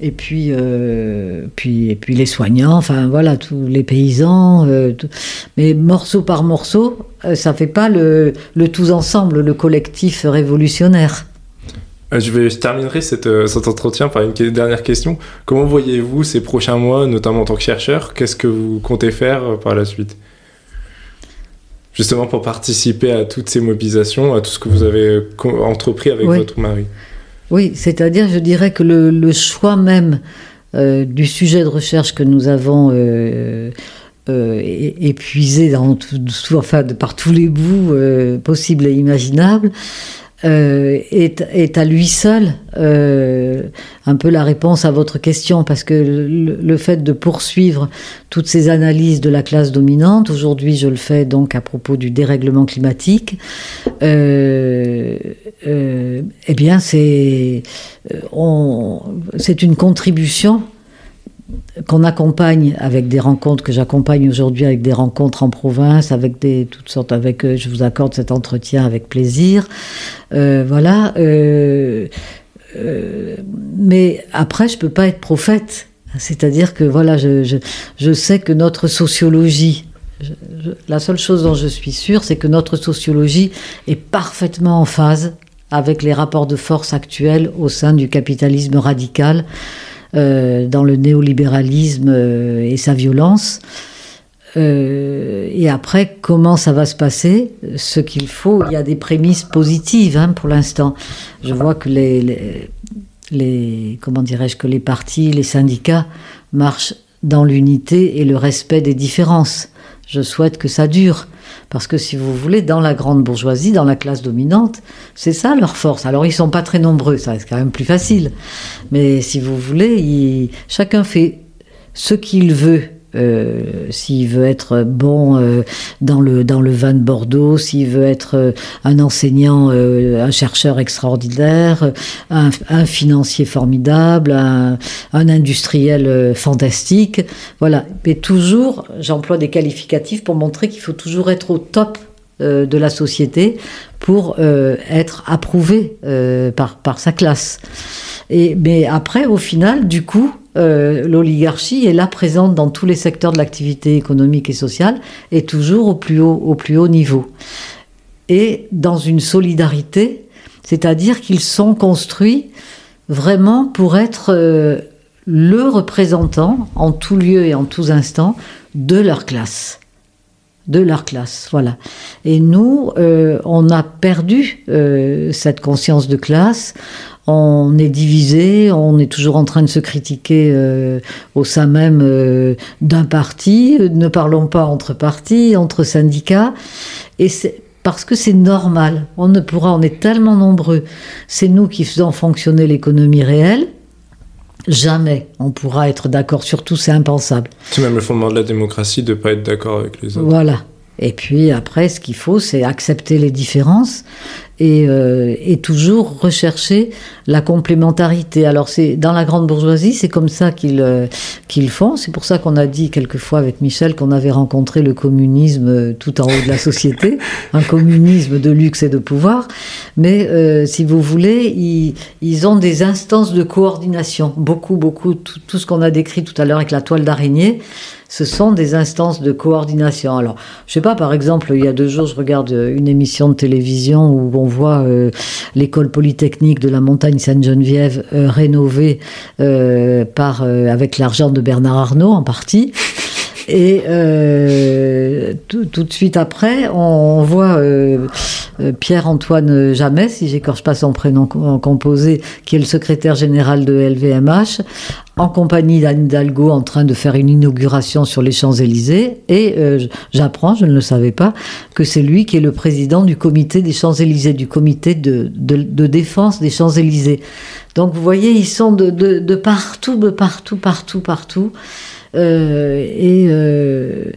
Et puis, euh, puis, et puis les soignants, enfin voilà, tous les paysans. Euh, Mais morceau par morceau, euh, ça fait pas le, le tous ensemble, le collectif révolutionnaire. Je, terminerai cet entretien par une dernière question. Comment voyez-vous ces prochains mois, notamment en tant que chercheur? Qu'est-ce que vous comptez faire par la suite? Justement pour participer à toutes ces mobilisations, à tout ce que vous avez entrepris avec votre mari. Oui, c'est-à-dire, je dirais que le, choix même euh, du sujet de recherche que nous avons euh, euh, épuisé dans enfin, par tous les bouts possibles et imaginables, euh, est, est, à lui seul euh, un peu la réponse à votre question, parce que le, fait de poursuivre toutes ces analyses de la classe dominante, aujourd'hui je le fais donc à propos du dérèglement climatique, euh, euh eh bien c'est c'est une contribution qu'on accompagne avec des rencontres que j'accompagne aujourd'hui avec des rencontres en province, avec des toutes sortes, avec euh, je vous accorde cet entretien avec plaisir, euh, voilà. Euh, mais après, je peux pas être prophète, c'est-à-dire que voilà, je, je, sais que notre sociologie, la seule chose dont je suis sûre, c'est que notre sociologie est parfaitement en phase avec les rapports de force actuels au sein du capitalisme radical. Euh, dans le néolibéralisme euh, et sa violence. Euh, et après, comment ça va se passer? Ce qu'il faut, il y a des prémices positives hein, pour l'instant. Je vois que les, les, comment dirais-je que les partis, les syndicats marchent dans l'unité et le respect des différences. Je souhaite que ça dure. Parce que si vous voulez, dans la grande bourgeoisie, dans la classe dominante, c'est ça leur force. Alors ils sont pas très nombreux, ça c'est quand même plus facile. Mais si vous voulez, chacun fait ce qu'il veut euh, s'il veut être bon euh, dans, le, dans le vin de Bordeaux, s'il veut être euh, un enseignant, un chercheur extraordinaire, un, financier formidable, un, industriel fantastique. Voilà. Mais toujours, j'emploie des qualificatifs pour montrer qu'il faut toujours être au top de la société pour être approuvé par, par sa classe. Mais après, au final, du coup, euh, l'oligarchie est là présente dans tous les secteurs de l'activité économique et sociale et toujours au plus haut, au plus haut niveau. Et dans une solidarité, c'est-à-dire qu'ils sont construits vraiment pour être euh, le représentant en tout lieu et en tous instants de leur classe de leur classe, voilà. Et nous, euh, on a perdu cette conscience de classe on est divisé, on est toujours en train de se critiquer euh, au sein même euh, d'un parti, ne parlons pas entre partis, entre syndicats, et c'est parce que c'est normal. On ne pourra, on est tellement nombreux, c'est nous qui faisons fonctionner l'économie réelle. Jamais on pourra être d'accord sur tout, c'est impensable. C'est même le fondement de la démocratie de ne pas être d'accord avec les autres. Voilà. Et puis après, ce qu'il faut, c'est accepter les différences euh, et, toujours rechercher la complémentarité. Alors c'est dans la grande bourgeoisie, c'est comme ça qu'ils euh, qu'ils font. C'est pour ça qu'on a dit quelquefois avec Michel qu'on avait rencontré le communisme euh, tout en haut de la société, un communisme de luxe et de pouvoir. Mais si vous voulez, ils, ils, ont des instances de coordination, beaucoup, beaucoup, tout, tout ce qu'on a décrit tout à l'heure avec la toile d'araignée ce sont des instances de coordination. Alors, je sais pas, par exemple, il y a deux jours, je regarde une émission de télévision où on voit euh, l'école polytechnique de la montagne Sainte-Geneviève euh, rénovée euh, avec l'argent de Bernard Arnault en partie. Et euh, tout, tout, de suite après, on, voit euh, euh, Pierre-Antoine Jamais, si j'écorche pas son prénom composé, qui est le secrétaire général de LVMH, en compagnie d'Anne Hidalgo en train de faire une inauguration sur les Champs-Élysées. Et j'apprends, je ne le savais pas, que c'est lui qui est le président du comité des Champs-Élysées, du comité de, de, de défense des Champs-Élysées. Donc vous voyez, ils sont de, de, de partout, de partout, partout, partout. Euh, et, euh,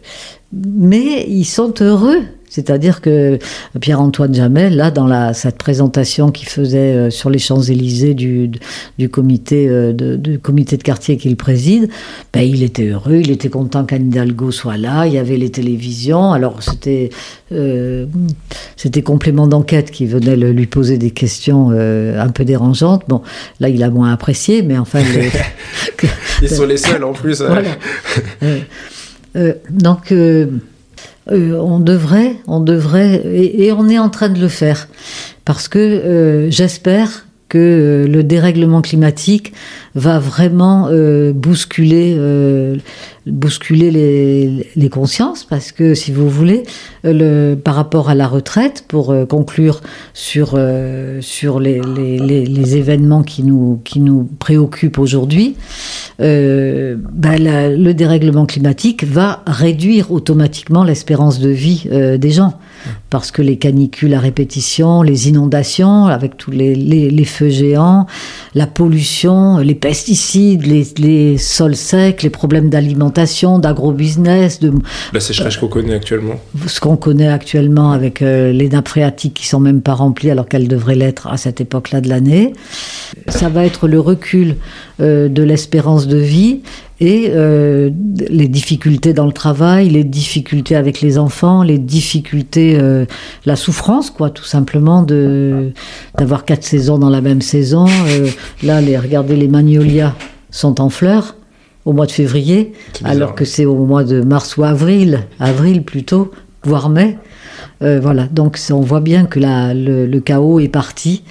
mais ils sont heureux. C'est-à-dire que Pierre-Antoine Jamel, là, dans la, cette présentation qu'il faisait euh, sur les Champs-Élysées du, du, comité, de, du comité de quartier qu'il préside, ben, il était heureux, il était content qu'Anne Hidalgo soit là, il y avait les télévisions. Alors, c'était euh, c'était complément d'enquête qui venait lui poser des questions un peu dérangeantes. Bon, là, il a moins apprécié, mais enfin. Ils sont les seuls en plus. Voilà. Euh, euh, donc, euh, on devrait, on devrait, et, on est en train de le faire, parce que j'espère que le dérèglement climatique va vraiment bousculer bousculer les, consciences parce que si vous voulez le, par rapport à la retraite pour euh, conclure sur euh, les, événements qui nous préoccupent aujourd'hui euh, ben le dérèglement climatique va réduire automatiquement l'espérance de vie euh, des gens parce que les canicules à répétition les inondations avec tous les, les feux géants la pollution les pesticides les, les sols secs les problèmes d'alimentation d'agrobusiness. De, la sécheresse qu'on connaît actuellement. Ce qu'on connaît actuellement avec euh, les nappes phréatiques qui sont même pas remplies alors qu'elles devraient l'être à cette époque-là de l'année. Ça va être le recul euh, de l'espérance de vie et euh, les difficultés dans le travail, les difficultés avec les enfants, les difficultés, la souffrance, quoi, tout simplement de d'avoir quatre saisons dans la même saison. là, les, regardez, les magnolias sont en fleurs au mois de février, alors que c'est au mois de mars ou avril, avril plutôt, voire mai. Euh, voilà, donc on voit bien que la, le, chaos est parti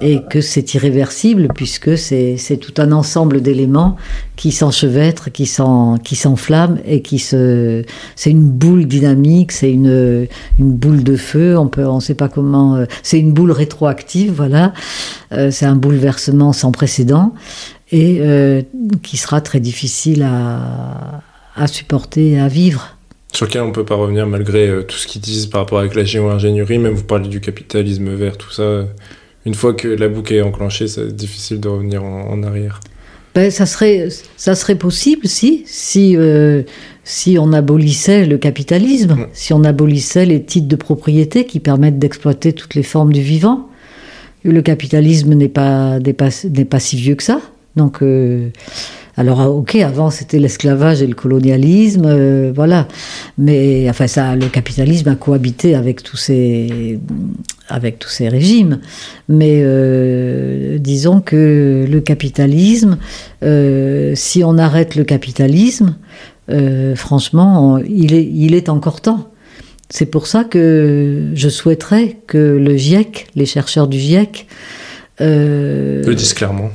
et que c'est irréversible puisque c'est tout un ensemble d'éléments qui s'enchevêtrent, qui s'enflamment et qui se. C'est une boule dynamique, c'est une, une boule de feu. On peut, on sait pas comment. Euh, c'est une boule rétroactive, voilà. Euh, c'est un bouleversement sans précédent et euh, qui sera très difficile à, à, supporter et à vivre. Sur lequel on ne peut pas revenir malgré euh, tout ce qu'ils disent par rapport avec la géo-ingénierie, même vous parlez du capitalisme vert, tout ça. Une fois que la boucle est enclenchée, c'est difficile de revenir en, arrière. Ben, ça, serait, ça serait possible si, si, euh, si on abolissait le capitalisme, si on abolissait les titres de propriété qui permettent d'exploiter toutes les formes du vivant. Le capitalisme n'est pas, pas, pas si vieux que ça. Donc, euh, alors, ah, ok, avant c'était l'esclavage et le colonialisme, euh, voilà. Mais enfin, ça, le capitalisme a cohabité avec tous ces, régimes. Mais euh, disons que le capitalisme, si on arrête le capitalisme, franchement, il, est, il est encore temps. C'est pour ça que je souhaiterais que le GIEC, les chercheurs du GIEC, le disent clairement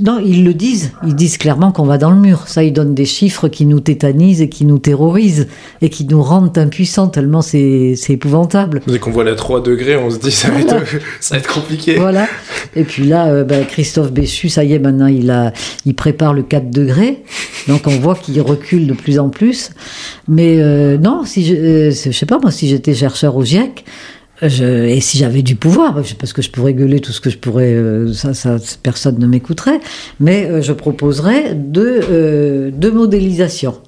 non, ils le disent. Ils disent clairement qu'on va dans le mur. Ça, ils donnent des chiffres qui nous tétanisent et qui nous terrorisent et qui nous rendent impuissants tellement c'est épouvantable. Dès qu'on voit la 3 degrés, on se dit ça, va, être, ça va être compliqué. Voilà. Et puis là, euh, ben, Christophe Béchu, ça y est, maintenant, il, a, il prépare le 4 degrés. Donc on voit qu'il recule de plus en plus. Mais euh, non, si je, euh, je sais pas, moi, si j'étais chercheur au GIEC, et si j'avais du pouvoir, parce que je pourrais gueuler tout ce que je pourrais, euh, ça, ça, personne ne m'écouterait, mais euh, je proposerais deux, euh, deux modélisations.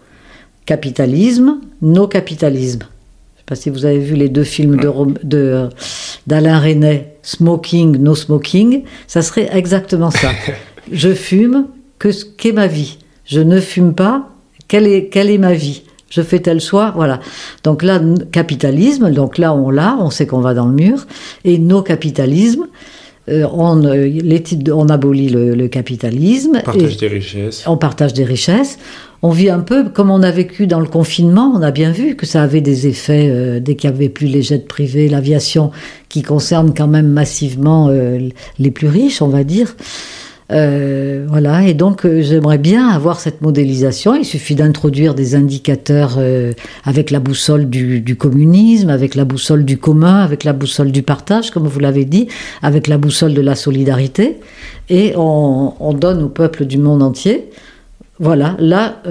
Capitalisme, no capitalisme. Je ne sais pas si vous avez vu les deux films d'Alain de, d'Alain Resnais, Smoking, No Smoking, ça serait exactement ça. je fume, que qu'est ma vie Je ne fume pas, quelle est, quelle est ma vie? Je fais tel choix, voilà. Donc là, capitalisme, donc là on l'a, on sait qu'on va dans le mur, et nos capitalismes, euh, on, euh, les on abolit le, capitalisme. On partage des richesses. On partage des richesses. On vit un peu comme on a vécu dans le confinement. On a bien vu que ça avait des effets euh, dès qu'il n'y avait plus les jets privés, l'aviation, qui concerne quand même massivement les plus riches, on va dire. Euh, voilà, et donc euh, j'aimerais bien avoir cette modélisation. Il suffit d'introduire des indicateurs euh, avec la boussole du, communisme, avec la boussole du commun, avec la boussole du partage, comme vous l'avez dit, avec la boussole de la solidarité, et on, on donne au peuple du monde entier. Voilà, là,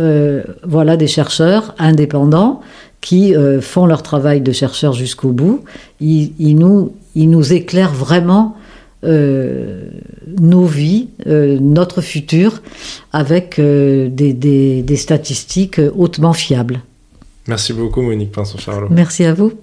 voilà des chercheurs indépendants qui font leur travail de chercheurs jusqu'au bout. Ils nous éclairent vraiment euh, nos vies, euh, notre futur, avec euh, des, des, des, statistiques hautement fiables. Merci beaucoup Monique Pinson-Charlot. Merci à vous.